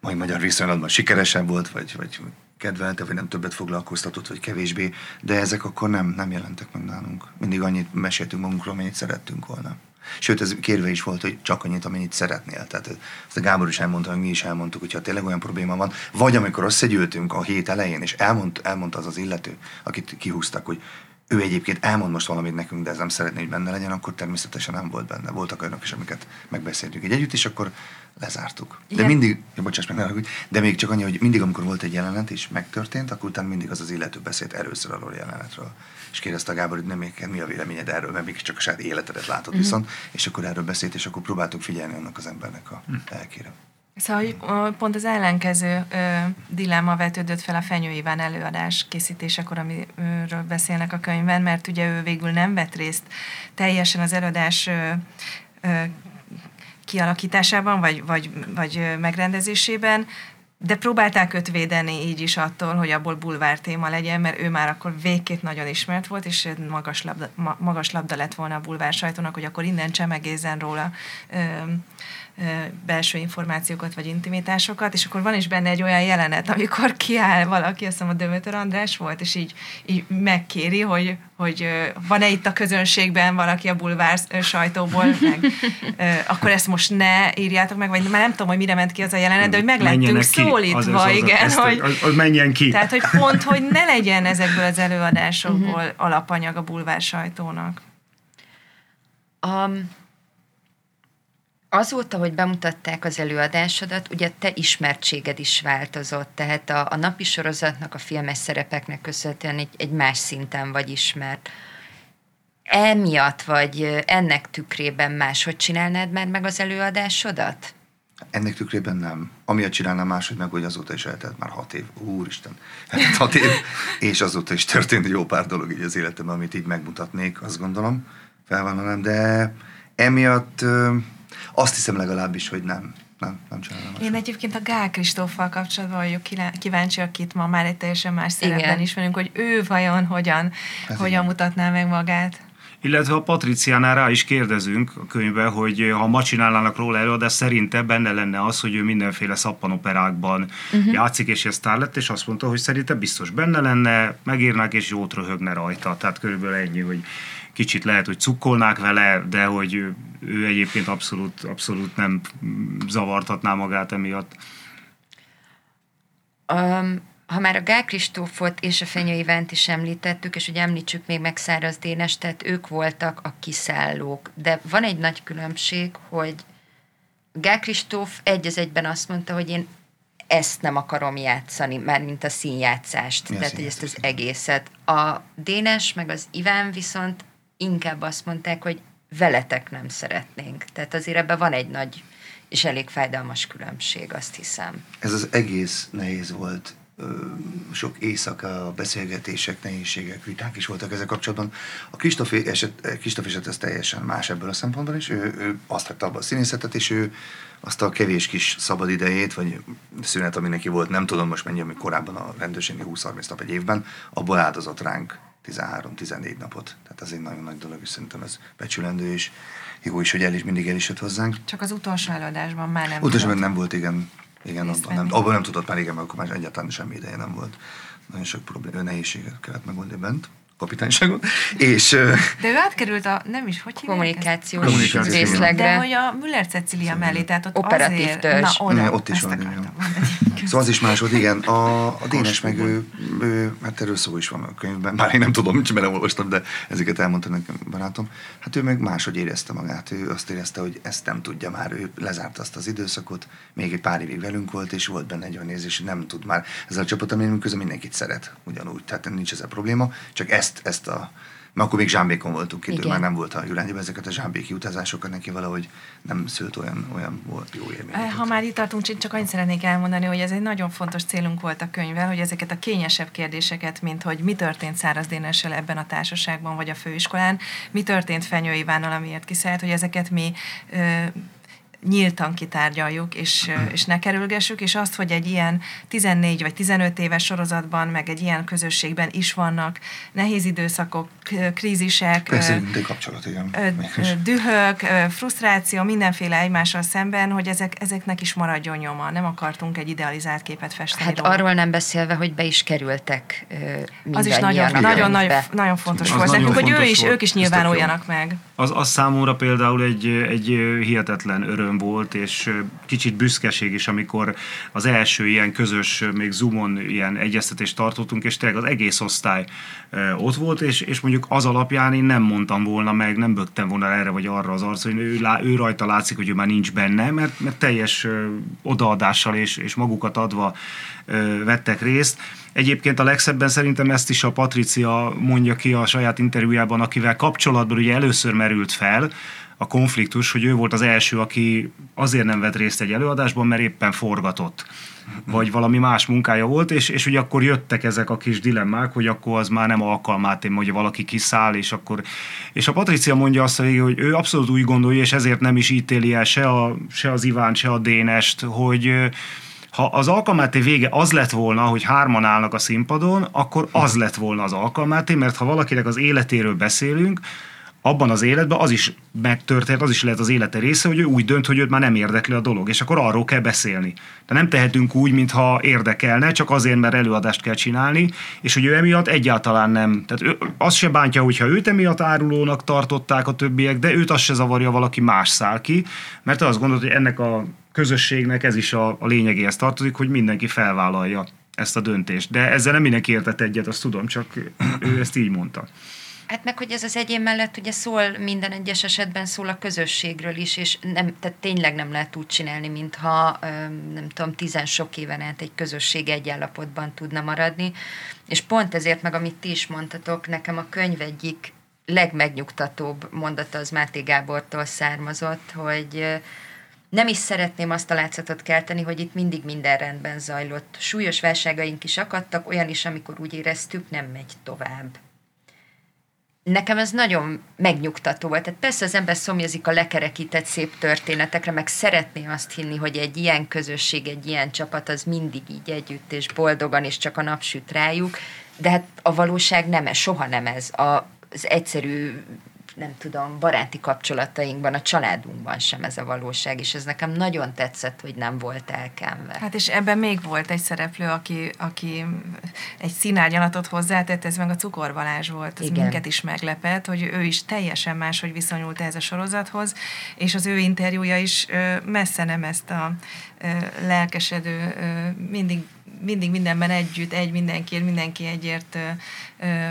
majd magyar viszonylatban sikeresebb volt, vagy, vagy kedvelte, vagy nem többet foglalkoztatott, vagy kevésbé, de ezek akkor nem, nem jelentek meg nálunk. Mindig annyit meséltünk magunkról, amennyit szerettünk volna. Sőt, ez kérve is volt, hogy csak annyit, amennyit szeretnél. Tehát ezt a Gábor is elmondta, hogy mi is elmondtuk, hogyha tényleg olyan probléma van, vagy amikor összegyűltünk a hét elején, és elmond, elmondta az az illető, akit kihúztak, hogy ő egyébként elmond most valamit nekünk, de ez nem szeretné, hogy benne legyen, akkor természetesen nem volt benne. Voltak olyanok is, amiket megbeszéltük egy együtt, és akkor lezártuk. De Igen. mindig, ja, bocsáss meg, hogy, de még csak annyi, hogy mindig, amikor volt egy jelenet, és megtörtént, akkor utána mindig az az illető beszélt először arról a jelenetről. És kérdezte a Gábor, hogy nem még mi a véleményed erről, mert még csak a saját életedet látod mm. viszont, és akkor erről beszélt, és akkor próbáltuk figyelni annak az embernek a mm. elkére. Szóval hogy pont az ellenkező ö, dilemma vetődött fel a Fenyő Iván előadás készítésekor, amiről beszélnek a könyvben, mert ugye ő végül nem vett részt teljesen az előadás ö, ö, kialakításában, vagy, vagy, vagy megrendezésében, de próbálták őt védeni így is attól, hogy abból bulvár téma legyen, mert ő már akkor végképp nagyon ismert volt, és magas labda, magas labda lett volna a bulvár sajtónak, hogy akkor innen csemegézzen róla ö, belső információkat vagy intimitásokat, és akkor van is benne egy olyan jelenet, amikor kiáll valaki, azt hiszem a Dömötör András volt, és így, így megkéri, hogy, hogy van-e itt a közönségben valaki a bulvár sajtóból, meg akkor ezt most ne írjátok meg, vagy már nem tudom, hogy mire ment ki az a jelenet, de hogy meg lettünk szólítva, az, az, igen, az, hogy, az, az menjen ki. Tehát, hogy pont, hogy ne legyen ezekből az előadásokból uh-huh. alapanyag a bulvár sajtónak. Um, azóta, hogy bemutatták az előadásodat, ugye te ismertséged is változott, tehát a, a napi sorozatnak, a filmes szerepeknek köszönhetően egy, egy más szinten vagy ismert. Emiatt vagy ennek tükrében máshogy csinálnád már meg az előadásodat? Ennek tükrében nem. Amiatt csinálnám máshogy meg, hogy azóta is eltelt már hat év. Úristen, eltelt hat év, és azóta is történt jó pár dolog így az életemben, amit így megmutatnék, azt gondolom, felvállalnám, de emiatt azt hiszem legalábbis, hogy nem. Nem, nem csinálom. Én egyébként a Gál Kristóffal kapcsolatban vagyok kíváncsi, akit ma már egy teljesen más szerepben ismerünk, hogy ő vajon hogyan, Ez hogyan igen. mutatná meg magát. Illetve a Patriciánál rá is kérdezünk a könyvbe, hogy ha ma csinálnának róla elő, de szerinte benne lenne az, hogy ő mindenféle szappanoperákban uh-huh. játszik, és ez lett, és azt mondta, hogy szerinte biztos benne lenne, megírnák, és jót röhögne rajta. Tehát körülbelül ennyi, hogy kicsit lehet, hogy cukkolnák vele, de hogy ő egyébként abszolút, abszolút nem zavartatná magát emiatt. Um, ha már a Gál Kristófot és a Fenyő Ivánt is említettük, és hogy említsük még meg Száraz Dénes, tehát ők voltak a kiszállók. De van egy nagy különbség, hogy Gál Kristóf egy az egyben azt mondta, hogy én ezt nem akarom játszani, már mint a színjátszást, Mi tehát hogy ezt az egészet. A Dénes meg az Iván viszont inkább azt mondták, hogy veletek nem szeretnénk. Tehát azért ebben van egy nagy és elég fájdalmas különbség, azt hiszem. Ez az egész nehéz volt. Sok éjszaka, beszélgetések, nehézségek, viták is voltak ezzel kapcsolatban. A Kristóf eset, Kristóf eset ez teljesen más ebből a szempontból is. Ő, ő azt hagyta abba a színészetet, és ő azt a kevés kis szabad idejét, vagy szünet, ami neki volt, nem tudom most mennyi, ami korábban a rendőrségi 20-30 nap egy évben, abból áldozott ránk 13-14 napot. Tehát ez egy nagyon nagy dolog, és szerintem ez becsülendő, és jó is, hogy el is mindig el is jött hozzánk. Csak az utolsó előadásban már nem Utolsó nem volt, igen. Igen, abban nem, abban nem tudott már, igen, mert akkor már egyáltalán semmi ideje nem volt. Nagyon sok probléma, nehézséget kellett megoldani bent. kapitányságon, és... De ő átkerült a, nem is, hogy kommunikációs, Kommunikációs, részlegre. De hogy a Müller Cecilia mellé, tehát ott Operatív azért... törzs. Na, oda, Ne, ott is van, igen. Szóval az is más volt, igen. A, a Dénes meg ő, ő, hát erről szó is van a könyvben, bár én nem tudom, mert nem olvastam, de ezeket elmondta nekem barátom. Hát ő meg máshogy érezte magát. Ő azt érezte, hogy ezt nem tudja már. Ő lezárta azt az időszakot, még egy pár évig velünk volt, és volt benne egy olyan érzés, hogy nem tud már ezzel a csapat, ami közben mindenkit szeret ugyanúgy. Tehát nincs ez a probléma, csak ezt, ezt a mert akkor még zsámbékon voltunk idő, Igen. már nem volt a Jurányiban ezeket a zsámbéki utazásokat neki valahogy nem szült olyan, olyan volt jó élmény. Ha már itt tartunk, csak annyit szeretnék elmondani, hogy ez egy nagyon fontos célunk volt a könyvvel, hogy ezeket a kényesebb kérdéseket, mint hogy mi történt Száraz Dénessel ebben a társaságban vagy a főiskolán, mi történt Fenyő Ivánnal, amiért kiszállt, hogy ezeket mi ö, nyíltan kitárgyaljuk, és, és ne kerülgessük, és azt, hogy egy ilyen 14 vagy 15 éves sorozatban, meg egy ilyen közösségben is vannak nehéz időszakok, krízisek, Persze, ö, mint egy kapcsolat, igen. ö, Mégis. ö, dühök, ö, frusztráció, mindenféle egymással szemben, hogy ezek, ezeknek is maradjon nyoma. Nem akartunk egy idealizált képet festeni Hát róla. arról nem beszélve, hogy be is kerültek ö, az is nagyon, nagyon, nagyon, nagyon fontos Az volt nagyon nekünk, hogy ő is, volt. ők is nyilvánuljanak meg. Az, az számomra például egy, egy hihetetlen öröm volt, és kicsit büszkeség is, amikor az első ilyen közös, még Zoomon ilyen egyeztetést tartottunk, és tényleg az egész osztály ott volt, és, és mondjuk az alapján én nem mondtam volna meg, nem bögtem volna erre vagy arra az arcra, hogy ő, ő rajta látszik, hogy ő már nincs benne, mert, mert teljes odaadással és, és magukat adva vettek részt. Egyébként a legszebben szerintem ezt is a Patricia mondja ki a saját interjújában, akivel kapcsolatban ugye először merült fel a konfliktus, hogy ő volt az első, aki azért nem vett részt egy előadásban, mert éppen forgatott. Vagy valami más munkája volt, és, és ugye akkor jöttek ezek a kis dilemmák, hogy akkor az már nem alkalmát, én, hogy valaki kiszáll, és akkor... És a Patricia mondja azt a végén, hogy ő abszolút úgy gondolja, és ezért nem is ítéli el se, a, se az Iván, se a Dénest, hogy ha az alkalmáté vége az lett volna, hogy hárman állnak a színpadon, akkor az lett volna az alkalmáté, mert ha valakinek az életéről beszélünk, abban az életben az is megtörtént, az is lehet az élete része, hogy ő úgy dönt, hogy őt már nem érdekli a dolog, és akkor arról kell beszélni. De nem tehetünk úgy, mintha érdekelne, csak azért, mert előadást kell csinálni, és hogy ő emiatt egyáltalán nem. Tehát ő, az se bántja, hogyha őt emiatt árulónak tartották a többiek, de őt az se zavarja, valaki más száll ki, mert azt gondolod, hogy ennek a közösségnek ez is a, a lényegéhez tartozik, hogy mindenki felvállalja ezt a döntést. De ezzel nem mindenki értett egyet, azt tudom, csak ő ezt így mondta. Hát meg, hogy ez az egyén mellett ugye szól, minden egyes esetben szól a közösségről is, és nem, tehát tényleg nem lehet úgy csinálni, mintha nem tudom, tizen sok éven át egy közösség egy állapotban tudna maradni. És pont ezért, meg amit ti is mondtatok, nekem a könyv egyik legmegnyugtatóbb mondata az Máté Gábortól származott, hogy nem is szeretném azt a látszatot kelteni, hogy itt mindig minden rendben zajlott. Súlyos válságaink is akadtak, olyan is, amikor úgy éreztük, nem megy tovább nekem ez nagyon megnyugtató volt. Tehát persze az ember szomjazik a lekerekített szép történetekre, meg szeretné azt hinni, hogy egy ilyen közösség, egy ilyen csapat az mindig így együtt és boldogan, és csak a nap süt rájuk, de hát a valóság nem ez, soha nem ez. A, az egyszerű nem tudom, baráti kapcsolatainkban, a családunkban sem ez a valóság, és ez nekem nagyon tetszett, hogy nem volt elkenve. Hát és ebben még volt egy szereplő, aki, aki egy színárnyalatot hozzátett, ez meg a Cukor Balázs volt. Ez Igen. minket is meglepett, hogy ő is teljesen máshogy viszonyult ez a sorozathoz, és az ő interjúja is messze nem ezt a lelkesedő, mindig mindig mindenben együtt, egy mindenkiért, mindenki egyért ö, ö,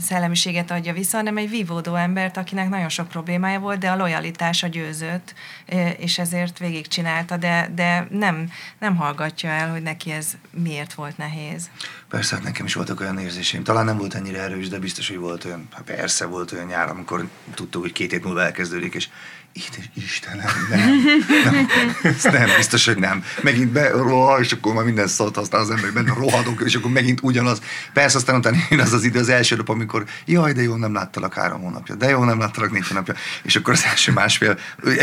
szellemiséget adja vissza, hanem egy vívódó embert, akinek nagyon sok problémája volt, de a lojalitása győzött, ö, és ezért végigcsinálta, de, de nem, nem hallgatja el, hogy neki ez miért volt nehéz. Persze, hát nekem is voltak olyan érzéseim. Talán nem volt ennyire erős, de biztos, hogy volt olyan, hát persze volt olyan nyár, amikor tudtuk, hogy két hét múlva elkezdődik, és Istenem, nem, nem, nem, biztos, hogy nem. Megint be, roha, és akkor már minden szót használ az ember, benne rohadok, és akkor megint ugyanaz. Persze aztán utána jön az az idő, az első nap, amikor jaj, de jó, nem láttalak három hónapja, de jó, nem láttalak négy hónapja, és akkor az első másfél,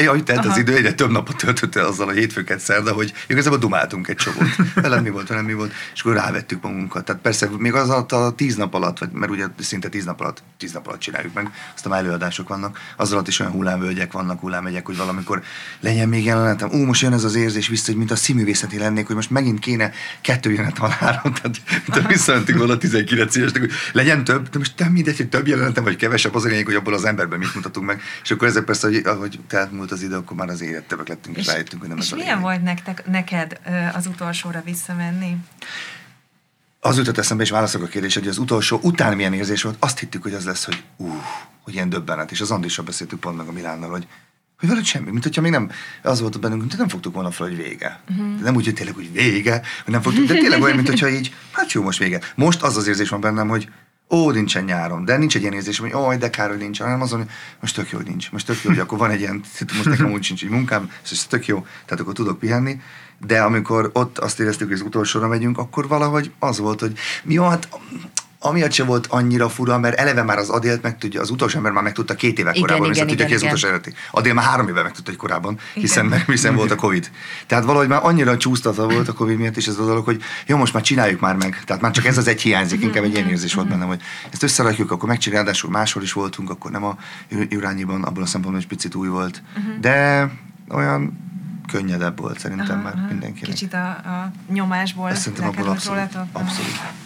ahogy telt az idő, egyre több napot töltött el azzal a hétfőket szerda, hogy igazából dumáltunk egy csomót. Velem mi volt, velem mi volt, és akkor rávettük magunkat. Tehát persze még az alatt a tíz nap alatt, vagy, mert ugye szinte tíz nap alatt, tíz nap alatt csináljuk meg, aztán előadások vannak, az alatt is olyan hullámvölgyek vannak, annak hullám megyek, hogy valamikor legyen még jelenetem. Ú, most jön ez az érzés vissza, hogy mint a színművészeti lennék, hogy most megint kéne kettő jelenet van három, tehát mint a visszamentünk volna 19 évesnek, hogy legyen több, de most nem mindegy, hogy több jelenetem vagy kevesebb, az a lényeg, hogy abból az emberben mit mutatunk meg. És akkor ezek persze, hogy ahogy telt múlt az idő, akkor már az érettebbek lettünk, és, és rájöttünk, hogy nem és ez milyen volt nektek, neked az utolsóra visszamenni? Az jutott eszembe, és válaszok a kérdésre, hogy az utolsó után milyen érzés volt, azt hittük, hogy az lesz, hogy ú, hogy ilyen döbbenet. És az Andissal beszéltük pont meg a Milánnal, hogy hogy veled semmi, mint hogyha még nem, az volt bennünk, mint nem fogtuk volna fel, hogy vége. Uh-huh. Nem úgy, hogy tényleg, hogy vége, hogy nem fogtuk, de tényleg olyan, mint hogyha így, hát jó, most vége. Most az az érzés van bennem, hogy ó, nincsen nyáron, de nincs egy ilyen érzés, hogy ó, de kár, hogy nincs, hanem azon, hogy most tök jó, hogy nincs. Most tök jó, hogy akkor van egy ilyen, most nekem úgy sincs egy munkám, és ez tök jó, tehát akkor tudok pihenni. De amikor ott azt éreztük, hogy az utolsóra megyünk, akkor valahogy az volt, hogy mi jó, hát amiatt se volt annyira fura, mert eleve már az Adélt meg tudja, az utolsó ember már megtudta két éve Igen, korábban, igen, tudja, igen, az igen. utolsó eredeti. Adél már három éve megtudta, hogy korábban, hiszen, Igen. hiszen volt a Covid. Tehát valahogy már annyira csúsztatva volt a Covid miatt is ez a dolog, hogy jó, most már csináljuk már meg. Tehát már csak ez az egy hiányzik, inkább egy ilyen érzés volt bennem, hogy ezt összerakjuk, akkor megcsináljuk, ráadásul máshol is voltunk, akkor nem a Jurányiban, abból a szempontból is picit új volt. De olyan könnyedebb volt szerintem már mindenkinek. Kicsit a, a nyomásból Ezt szerintem abból abszolút, abszolút.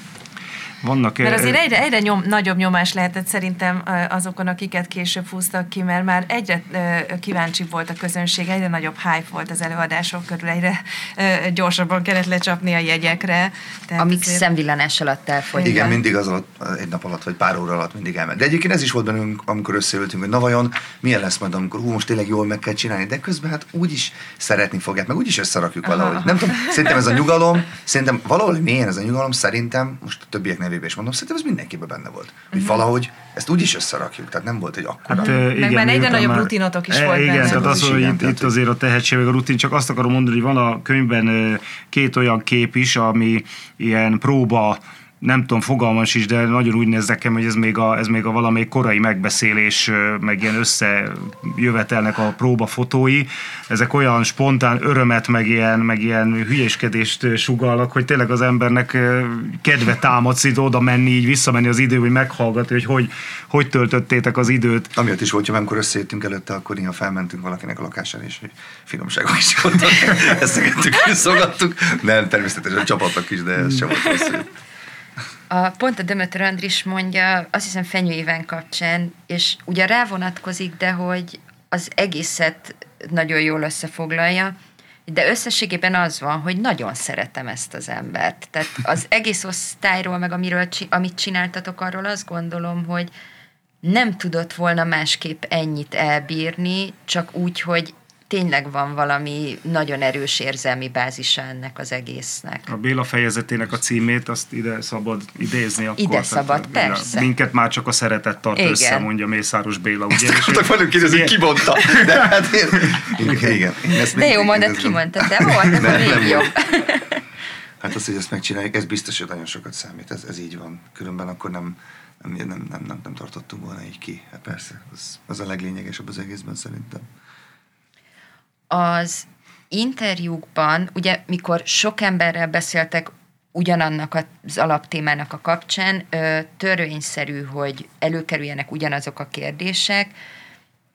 Vannak Mert azért egyre, egyre nyom, nagyobb nyomás lehetett szerintem azokon, akiket később húztak ki, mert már egyre kíváncsi volt a közönség, egyre nagyobb hype volt az előadások körül, egyre gyorsabban kellett lecsapni a jegyekre. Tehát Amik azért- szemvillanás alatt elfogynak. Igen, mindig az alatt, egy nap alatt, vagy pár óra alatt mindig elment. De egyébként ez is volt bennünk, amikor összeültünk, hogy na vajon milyen lesz majd, amikor hú, most tényleg jól meg kell csinálni, de közben hát úgy is szeretni fogják, meg úgy is összerakjuk valahogy. Nem tudom, szerintem ez a nyugalom, szerintem valahol milyen ez a nyugalom, szerintem, most a többiek nevében is mondom, szerintem ez mindenkiben benne volt. Hogy valahogy ezt úgy is összerakjuk, tehát nem volt egy akkora. Hát, ö, igen, már egyre nagyobb rutinotok is E, volt Igen, benne. tehát Az hogy igen, itt, tehát, itt azért a tehetség, meg a rutin, csak azt akarom mondani, hogy van a könyvben két olyan kép is, ami ilyen próba nem tudom, fogalmas is, de nagyon úgy néz nekem, hogy ez még a, ez még a valamelyik korai megbeszélés, meg ilyen összejövetelnek a próbafotói. Ezek olyan spontán örömet, meg ilyen, meg ilyen hülyéskedést sugallak, hogy tényleg az embernek kedve támadsz ide oda menni, így visszamenni az idő, hogy meghallgatni, hogy hogy, hogy töltöttétek az időt. Amiatt is volt, hogy amikor összejöttünk előtte, akkor néha felmentünk valakinek a lakására, és finomságok is voltak. Eszegettük, szogattuk. Nem, természetesen csapattak is, de ez sem volt rossz. A, pont a Dömötör Andris mondja, azt hiszem Fenyő éven kapcsán, és ugye rá vonatkozik, de hogy az egészet nagyon jól összefoglalja, de összességében az van, hogy nagyon szeretem ezt az embert. Tehát az egész osztályról, meg amiről, amit csináltatok, arról azt gondolom, hogy nem tudott volna másképp ennyit elbírni, csak úgy, hogy tényleg van valami nagyon erős érzelmi bázisa ennek az egésznek. A Béla fejezetének a címét, azt ide szabad idézni akkor. Ide tehát, szabad, ja, persze. Minket már csak a szeretet tart Igen. össze, mondja Mészáros Béla. Ugye? És Tudtak velünk kérdezni, hogy ki mondta. De hát én, igen, igen. Én ezt De jó mondat, kérdezem. ki mondta, de volt, Nem, nem jobb. Hát az, hogy ezt megcsináljuk, ez biztos, hogy nagyon sokat számít, ez, ez így van. Különben akkor nem, nem, nem, nem, nem, nem tartottunk volna így ki. Hát persze, az, az a leglényegesebb az egészben szerintem. Az interjúkban, ugye mikor sok emberrel beszéltek ugyanannak az alaptémának a kapcsán, törvényszerű, hogy előkerüljenek ugyanazok a kérdések,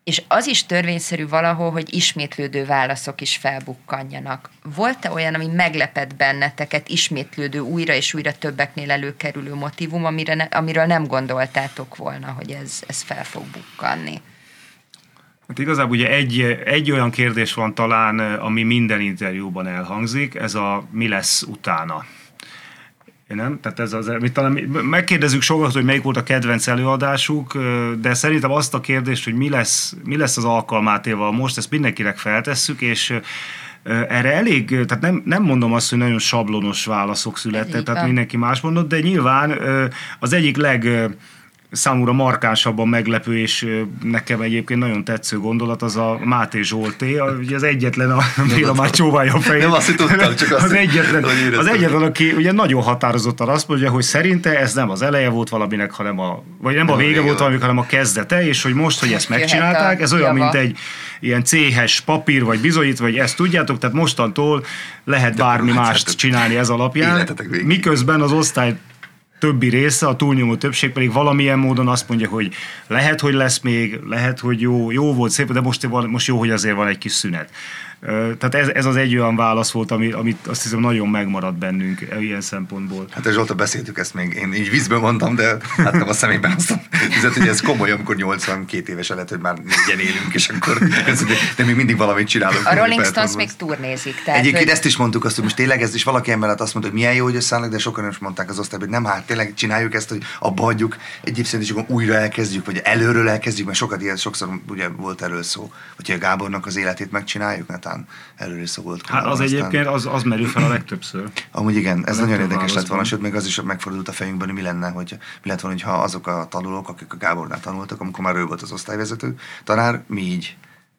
és az is törvényszerű valahol, hogy ismétlődő válaszok is felbukkanjanak. Volt-e olyan, ami meglepett benneteket, ismétlődő, újra és újra többeknél előkerülő motivum, amire ne, amiről nem gondoltátok volna, hogy ez, ez fel fog bukkanni? Hát igazából ugye egy, egy olyan kérdés van talán, ami minden interjúban elhangzik, ez a mi lesz utána. Nem? Tehát ez az, mit talán megkérdezzük sokat, hogy melyik volt a kedvenc előadásuk, de szerintem azt a kérdést, hogy mi lesz, mi lesz az alkalmátéval most, ezt mindenkinek feltesszük, és erre elég, tehát nem, nem mondom azt, hogy nagyon sablonos válaszok születtek, tehát van. mindenki más mondott, de nyilván az egyik leg számomra markánsabban meglepő, és nekem egyébként nagyon tetsző gondolat, az a Máté Zsolté, ugye az egyetlen, a Béla már csóválja a fejét. Nem azt, tudtam, csak azt, az egyetlen, az egyetlen, aki ugye nagyon határozottan azt mondja, hogy szerinte ez nem az eleje volt valaminek, hanem a, vagy nem a vége volt valaminek, hanem a kezdete, és hogy most, hogy ezt Jöhet megcsinálták, ez olyan, mint egy ilyen céhes papír, vagy bizonyít, vagy ezt tudjátok, tehát mostantól lehet bármi hát, mást hát, csinálni ez alapján, miközben az osztály többi része, a túlnyomó többség pedig valamilyen módon azt mondja, hogy lehet, hogy lesz még, lehet, hogy jó, jó volt, szép, de most, most jó, hogy azért van egy kis szünet. Tehát ez, ez az egy olyan válasz volt, ami, amit azt hiszem nagyon megmaradt bennünk ilyen szempontból. Hát Zsolta beszéltük ezt még, én így vízből mondtam, de hát nem a szemében azt mondtam, hogy ez komoly, amikor 82 éves lett, hogy már négyen élünk, és akkor ez, de még mindig valamit csinálunk. A Rolling Stones még turnézik. Tehát, Egyébként hogy... ezt is mondtuk azt, hogy most tényleg ez is valaki emellett azt mondta, hogy milyen jó, hogy összeállnak, de sokan is mondták az osztályban, hogy nem, hát tényleg csináljuk ezt, hogy abba hagyjuk, egyébként is akkor újra elkezdjük, vagy előről elkezdjük, mert sokat ilyen, sokszor ugye volt erről szó, hogy a Gábornak az életét megcsináljuk, netán előre szokott. Hát az aztán... egyébként az, az merül fel a legtöbbször. Amúgy igen, ez nagyon érdekes lett volna, sőt még az is megfordult a fejünkben, hogy mi lenne, hogy mi lett volna, ha azok a tanulók, akik a Gábornál tanultak, amikor már ő volt az osztályvezető tanár, mi így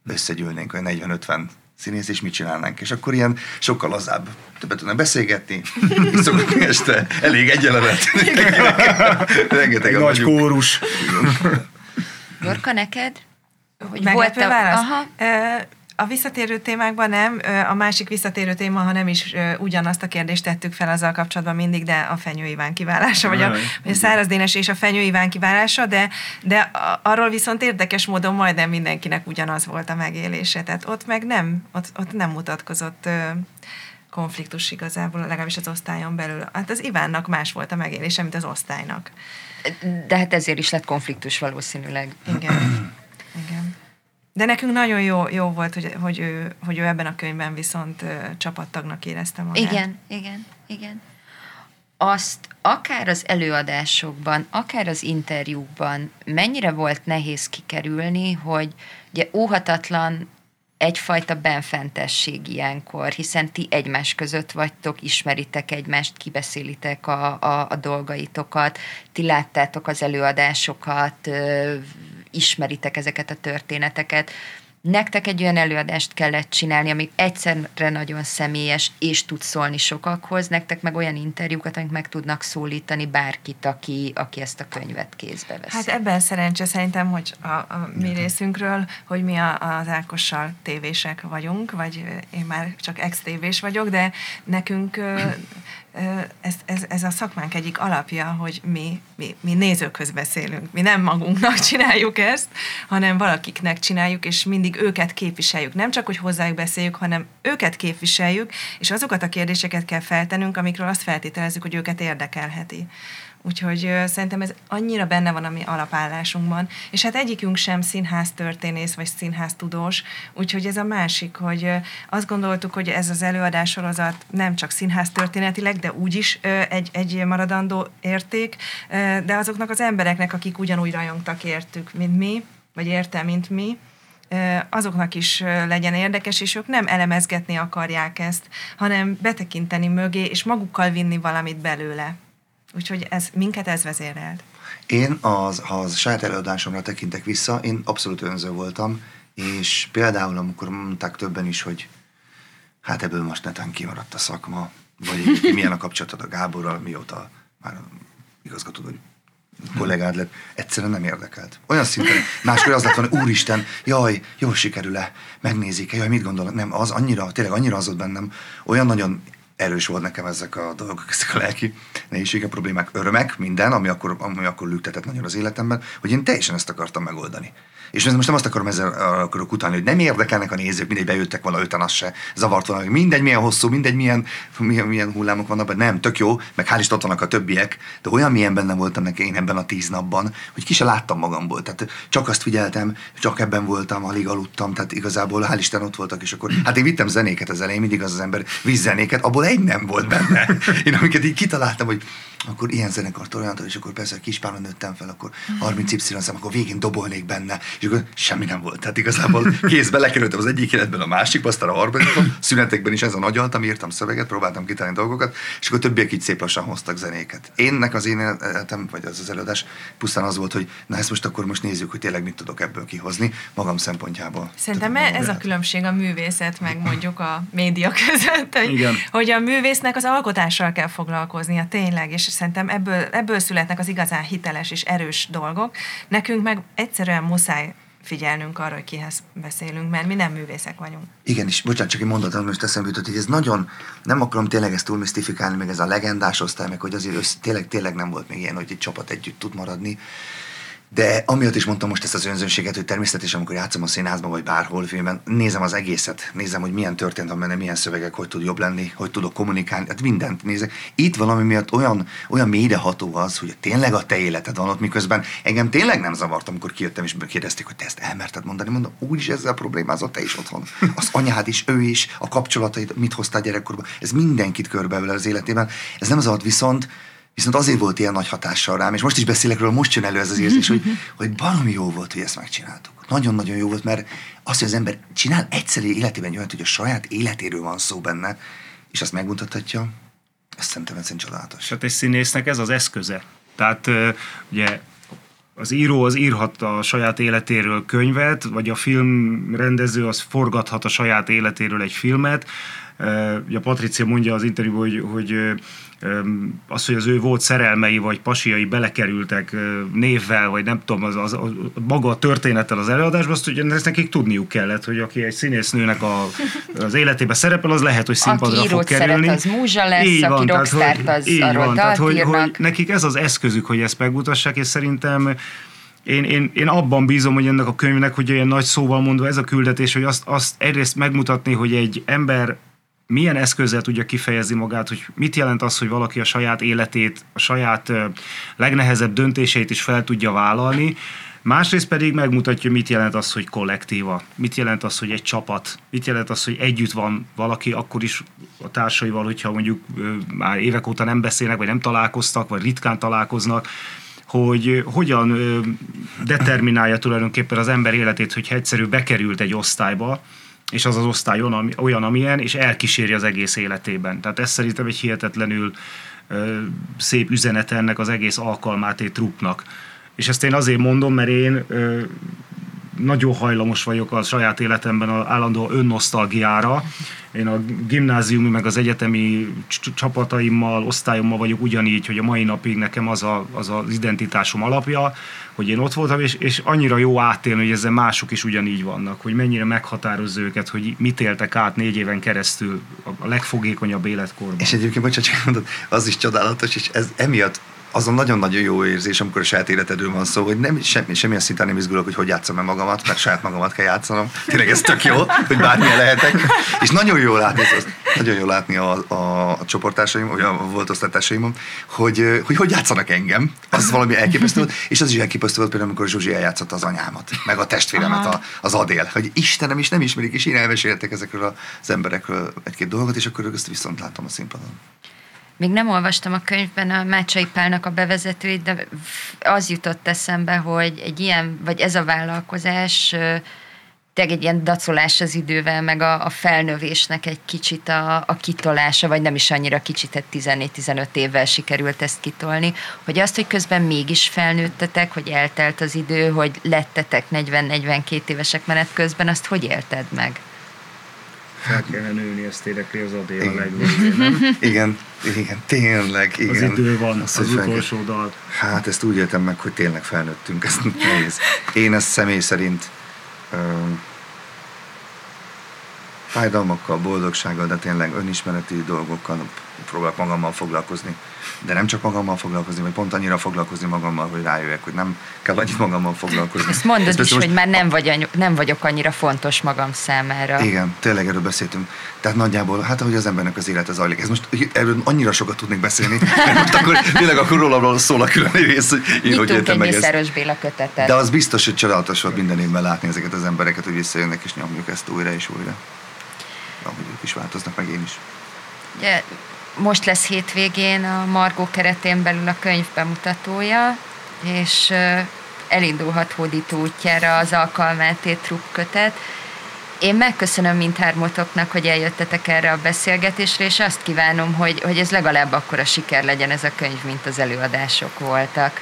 összegyűlnénk, olyan 40-50 színész, és mit csinálnánk. És akkor ilyen sokkal lazább, többet tudnak beszélgetni, szokott este, elég egy jelenet. Rengeteg Egy nagy kórus. Jorka, neked? Hogy volt a... válasz? Aha. A visszatérő témákban nem, a másik visszatérő téma, ha nem is ugyanazt a kérdést tettük fel azzal kapcsolatban mindig, de a Fenyő Iván kiválása, vagy a, vagy a Száraz Dénes és a Fenyő Iván kiválása, de, de arról viszont érdekes módon majdnem mindenkinek ugyanaz volt a megélése. Tehát ott meg nem, ott, ott nem mutatkozott konfliktus igazából, legalábbis az osztályon belül. Hát az Ivánnak más volt a megélése, mint az osztálynak. De hát ezért is lett konfliktus valószínűleg. Igen. Igen. De nekünk nagyon jó, jó volt, hogy, hogy, ő, hogy ő ebben a könyvben viszont ö, csapattagnak érezte magát. Igen, igen, igen. Azt akár az előadásokban, akár az interjúkban mennyire volt nehéz kikerülni, hogy ugye óhatatlan egyfajta benfentesség ilyenkor, hiszen ti egymás között vagytok, ismeritek egymást, kibeszélitek a, a, a dolgaitokat, ti láttátok az előadásokat, ismeritek ezeket a történeteket. Nektek egy olyan előadást kellett csinálni, ami egyszerre nagyon személyes, és tud szólni sokakhoz, nektek meg olyan interjúkat, amik meg tudnak szólítani bárkit, aki, aki ezt a könyvet kézbe vesz. Hát ebben szerencse szerintem, hogy a, a mi részünkről, hogy mi a, az Ákossal tévések vagyunk, vagy én már csak ex-tévés vagyok, de nekünk ez, ez, ez a szakmánk egyik alapja, hogy mi, mi, mi nézőkhöz beszélünk. Mi nem magunknak csináljuk ezt, hanem valakiknek csináljuk, és mindig őket képviseljük. Nem csak, hogy hozzájuk beszéljük, hanem őket képviseljük, és azokat a kérdéseket kell feltennünk, amikről azt feltételezzük, hogy őket érdekelheti. Úgyhogy szerintem ez annyira benne van a mi alapállásunkban. És hát egyikünk sem színház történész vagy színház tudós, úgyhogy ez a másik, hogy azt gondoltuk, hogy ez az előadássorozat nem csak színház történetileg, de úgyis egy, egy maradandó érték, de azoknak az embereknek, akik ugyanúgy rajongtak értük, mint mi, vagy érte, mint mi, azoknak is legyen érdekes, és ők nem elemezgetni akarják ezt, hanem betekinteni mögé, és magukkal vinni valamit belőle. Úgyhogy ez, minket ez vezérelt. Én, az, ha az saját előadásomra tekintek vissza, én abszolút önző voltam, és például amikor mondták többen is, hogy hát ebből most netán kimaradt a szakma, vagy milyen a kapcsolatod a Gáborral, mióta már igazgatod, hogy kollégád lett, egyszerűen nem érdekelt. Olyan szinten, máskor az lett volna, úristen, jaj, jól sikerül-e, megnézik-e, jaj, mit gondolnak, nem, az annyira, tényleg annyira az ott bennem, olyan nagyon erős volt nekem ezek a dolgok, ezek a lelki nehézségek, problémák, örömek, minden, ami akkor, ami akkor lüktetett nagyon az életemben, hogy én teljesen ezt akartam megoldani. És most nem azt akarom ezzel akarok utalni, hogy nem érdekelnek a nézők, mindegy bejöttek vala öten, az se zavart volna, mindegy milyen hosszú, mindegy milyen, milyen, milyen hullámok vannak, de nem, tök jó, meg hál' vannak a többiek, de olyan milyen benne voltam neki én ebben a tíz napban, hogy ki se láttam magamból. Tehát csak azt figyeltem, csak ebben voltam, alig aludtam, tehát igazából hál' Isten ott voltak, és akkor hát én vittem zenéket az elején, mindig az az ember víz zenéket, abból egy nem volt benne. Én amiket így kitaláltam, hogy akkor ilyen zenekart olyantól, és akkor persze kispáron nőttem fel, akkor 30 y szem, akkor végén dobolnék benne, és akkor semmi nem volt. Tehát igazából kézbe lekerültem az egyik életben a másikba, aztán a harmadikban, szünetekben is ez a nagy altam, írtam szöveget, próbáltam kitalálni dolgokat, és akkor többiek így szép lassan hoztak zenéket. Énnek az én életem, vagy az az előadás pusztán az volt, hogy na ezt most akkor most nézzük, hogy tényleg mit tudok ebből kihozni magam szempontjából. Szerintem ez a különbség a művészet, meg mondjuk a média között, hogy, Igen. hogy a művésznek az alkotással kell foglalkoznia tényleg, és szerintem ebből, ebből születnek az igazán hiteles és erős dolgok. Nekünk meg egyszerűen muszáj figyelnünk arra, hogy kihez beszélünk, mert mi nem művészek vagyunk. Igen, és bocsánat, csak egy mondatot most eszembe jutott, hogy ez nagyon, nem akarom tényleg ezt túl misztifikálni, meg ez a legendás osztály, meg hogy azért össz, tényleg, tényleg nem volt még ilyen, hogy egy csapat együtt tud maradni. De amiatt is mondtam most ezt az önzőséget, hogy természetesen, amikor játszom a színházban vagy bárhol filmben, nézem az egészet, nézem, hogy milyen történt van benne, milyen szövegek, hogy tud jobb lenni, hogy tudok kommunikálni, hát mindent nézek. Itt valami miatt olyan, olyan mélyreható az, hogy tényleg a te életed van ott, miközben engem tényleg nem zavart, amikor kijöttem és kérdezték, hogy te ezt elmerted mondani. Mondom, úgyis ezzel problémázott te is otthon. Az anyád is, ő is, a kapcsolataid, mit hoztál gyerekkorban. Ez mindenkit körbeölel az életében. Ez nem zavart, viszont Viszont azért volt ilyen nagy hatással rám, és most is beszélek róla, most jön elő ez az érzés, hogy, hogy baromi jó volt, hogy ezt megcsináltuk. Nagyon-nagyon jó volt, mert azt, hogy az ember csinál egyszerű életében olyat, hogy a saját életéről van szó benne, és azt megmutathatja, ezt szerintem egyszerűen csodálatos. Hát egy színésznek ez az eszköze. Tehát ugye az író az írhat a saját életéről könyvet, vagy a filmrendező az forgathat a saját életéről egy filmet. Ugye Patricia mondja az interjúban, hogy, hogy az, hogy az ő volt szerelmei vagy pasiai belekerültek névvel, vagy nem tudom, az, az, az maga a történettel az előadásba, azt ugye ezt nekik tudniuk kellett, hogy aki egy színésznőnek a, az életébe szerepel, az lehet, hogy színpadra aki fog kerülni. Szeret, az múzsa lesz, így aki van, rockstárt, tehát, az így arról van, tehát, hogy, hogy nekik ez az eszközük, hogy ezt megmutassák, és szerintem én, én, én abban bízom, hogy ennek a könyvnek, hogy olyan nagy szóval mondva ez a küldetés, hogy azt, azt egyrészt megmutatni, hogy egy ember milyen eszközzel tudja kifejezni magát, hogy mit jelent az, hogy valaki a saját életét, a saját legnehezebb döntéseit is fel tudja vállalni, Másrészt pedig megmutatja, mit jelent az, hogy kollektíva, mit jelent az, hogy egy csapat, mit jelent az, hogy együtt van valaki, akkor is a társaival, hogyha mondjuk már évek óta nem beszélnek, vagy nem találkoztak, vagy ritkán találkoznak, hogy hogyan determinálja tulajdonképpen az ember életét, hogyha egyszerű bekerült egy osztályba, és az az osztály olyan, olyan amilyen, és elkíséri az egész életében. Tehát ez szerintem egy hihetetlenül ö, szép üzenet ennek az egész alkalmátét trupnak. És ezt én azért mondom, mert én ö, nagyon hajlamos vagyok a saját életemben az állandó önnosztalgiára. Én a gimnáziumi meg az egyetemi csapataimmal, osztályommal vagyok ugyanígy, hogy a mai napig nekem az, a, az az identitásom alapja, hogy én ott voltam, és, és annyira jó átélni, hogy ezzel mások is ugyanígy vannak, hogy mennyire meghatározó őket, hogy mit éltek át négy éven keresztül a legfogékonyabb életkorban. És egyébként, bocsánat, csak mondod, az is csodálatos, és ez emiatt azon nagyon-nagyon jó érzés, amikor a saját életedről van szó, hogy nem, semmi, semmilyen szinten nem izgulok, hogy hogy játszom el magamat, mert saját magamat kell játszanom. Tényleg ez tök jó, hogy bármilyen lehetek. És nagyon jó látni, ez, nagyon jó látni a, a, a csoportársaim, vagy a volt osztálytársaimon, hogy, hogy hogy játszanak engem. Az valami elképesztő És az is elképesztő volt például, amikor Zsuzsi eljátszotta az anyámat, meg a testvéremet, a, az Adél. Hogy Istenem is nem ismerik, és én elmeséltek ezekről az emberekről egy-két dolgot, és akkor ezt viszont látom a színpadon. Még nem olvastam a könyvben a Mácsai Pálnak a bevezetőit, de az jutott eszembe, hogy egy ilyen, vagy ez a vállalkozás tényleg egy ilyen dacolás az idővel, meg a, a felnövésnek egy kicsit a, a kitolása, vagy nem is annyira kicsit, 14-15 évvel sikerült ezt kitolni, hogy azt, hogy közben mégis felnőttetek, hogy eltelt az idő, hogy lettetek 40-42 évesek menet közben, azt hogy élted meg? Fel kellene nőni, ezt érekli az Adél Igen. a legvégén? Igen, igen, tényleg, igen. Az idő van, Azt, az utolsó dal. Hát ezt úgy éltem meg, hogy tényleg felnőttünk, ez nehéz. Én ezt személy szerint ö, fájdalmakkal, boldogsággal, de tényleg önismereti dolgokkal próbálok magammal foglalkozni. De nem csak magammal foglalkozni, vagy pont annyira foglalkozni magammal, hogy rájöjjek, hogy nem kell annyit magammal foglalkozni. Ezt mondod Ez is, persze hogy már nem, vagy, anyu- nem vagyok annyira fontos magam számára. Igen, tényleg erről beszéltünk. Tehát nagyjából, hát ahogy az embernek az élete zajlik. Ez most erről annyira sokat tudnék beszélni, mert most akkor tényleg akkor rólamról szól a külön rész, hogy én hogy Nyitunk éltem egy meg ezt. Mészáros Béla kötetet. De az biztos, hogy csodálatos volt minden évben látni ezeket az embereket, hogy visszajönnek és nyomjuk ezt újra és újra. Ahogy ők is változnak, meg én is. Ugye, most lesz hétvégén a Margó keretén belül a könyv bemutatója, és elindulhat hódító útjára az alkalmátét trukkötet. Én megköszönöm mindhármotoknak, hogy eljöttetek erre a beszélgetésre, és azt kívánom, hogy, hogy ez legalább akkora siker legyen ez a könyv, mint az előadások voltak.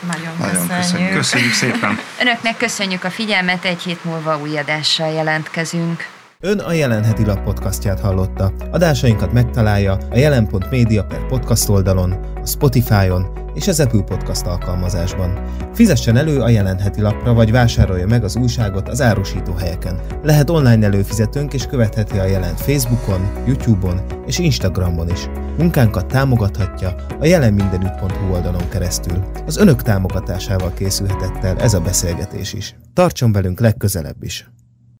Nagyon, Nagyon köszönjük. köszönjük. Köszönjük szépen! Önöknek köszönjük a figyelmet, egy hét múlva új adással jelentkezünk. Ön a Jelenheti Lap podcastját hallotta. Adásainkat megtalálja a jelen.media per podcast oldalon, a Spotify-on és az Apple Podcast alkalmazásban. Fizessen elő a Jelenheti Lapra, vagy vásárolja meg az újságot az árusító helyeken. Lehet online előfizetőnk és követheti a jelent Facebookon, YouTube-on és Instagramon is. Munkánkat támogathatja a jelenmindenütt.hu oldalon keresztül. Az önök támogatásával készülhetett el ez a beszélgetés is. Tartson velünk legközelebb is!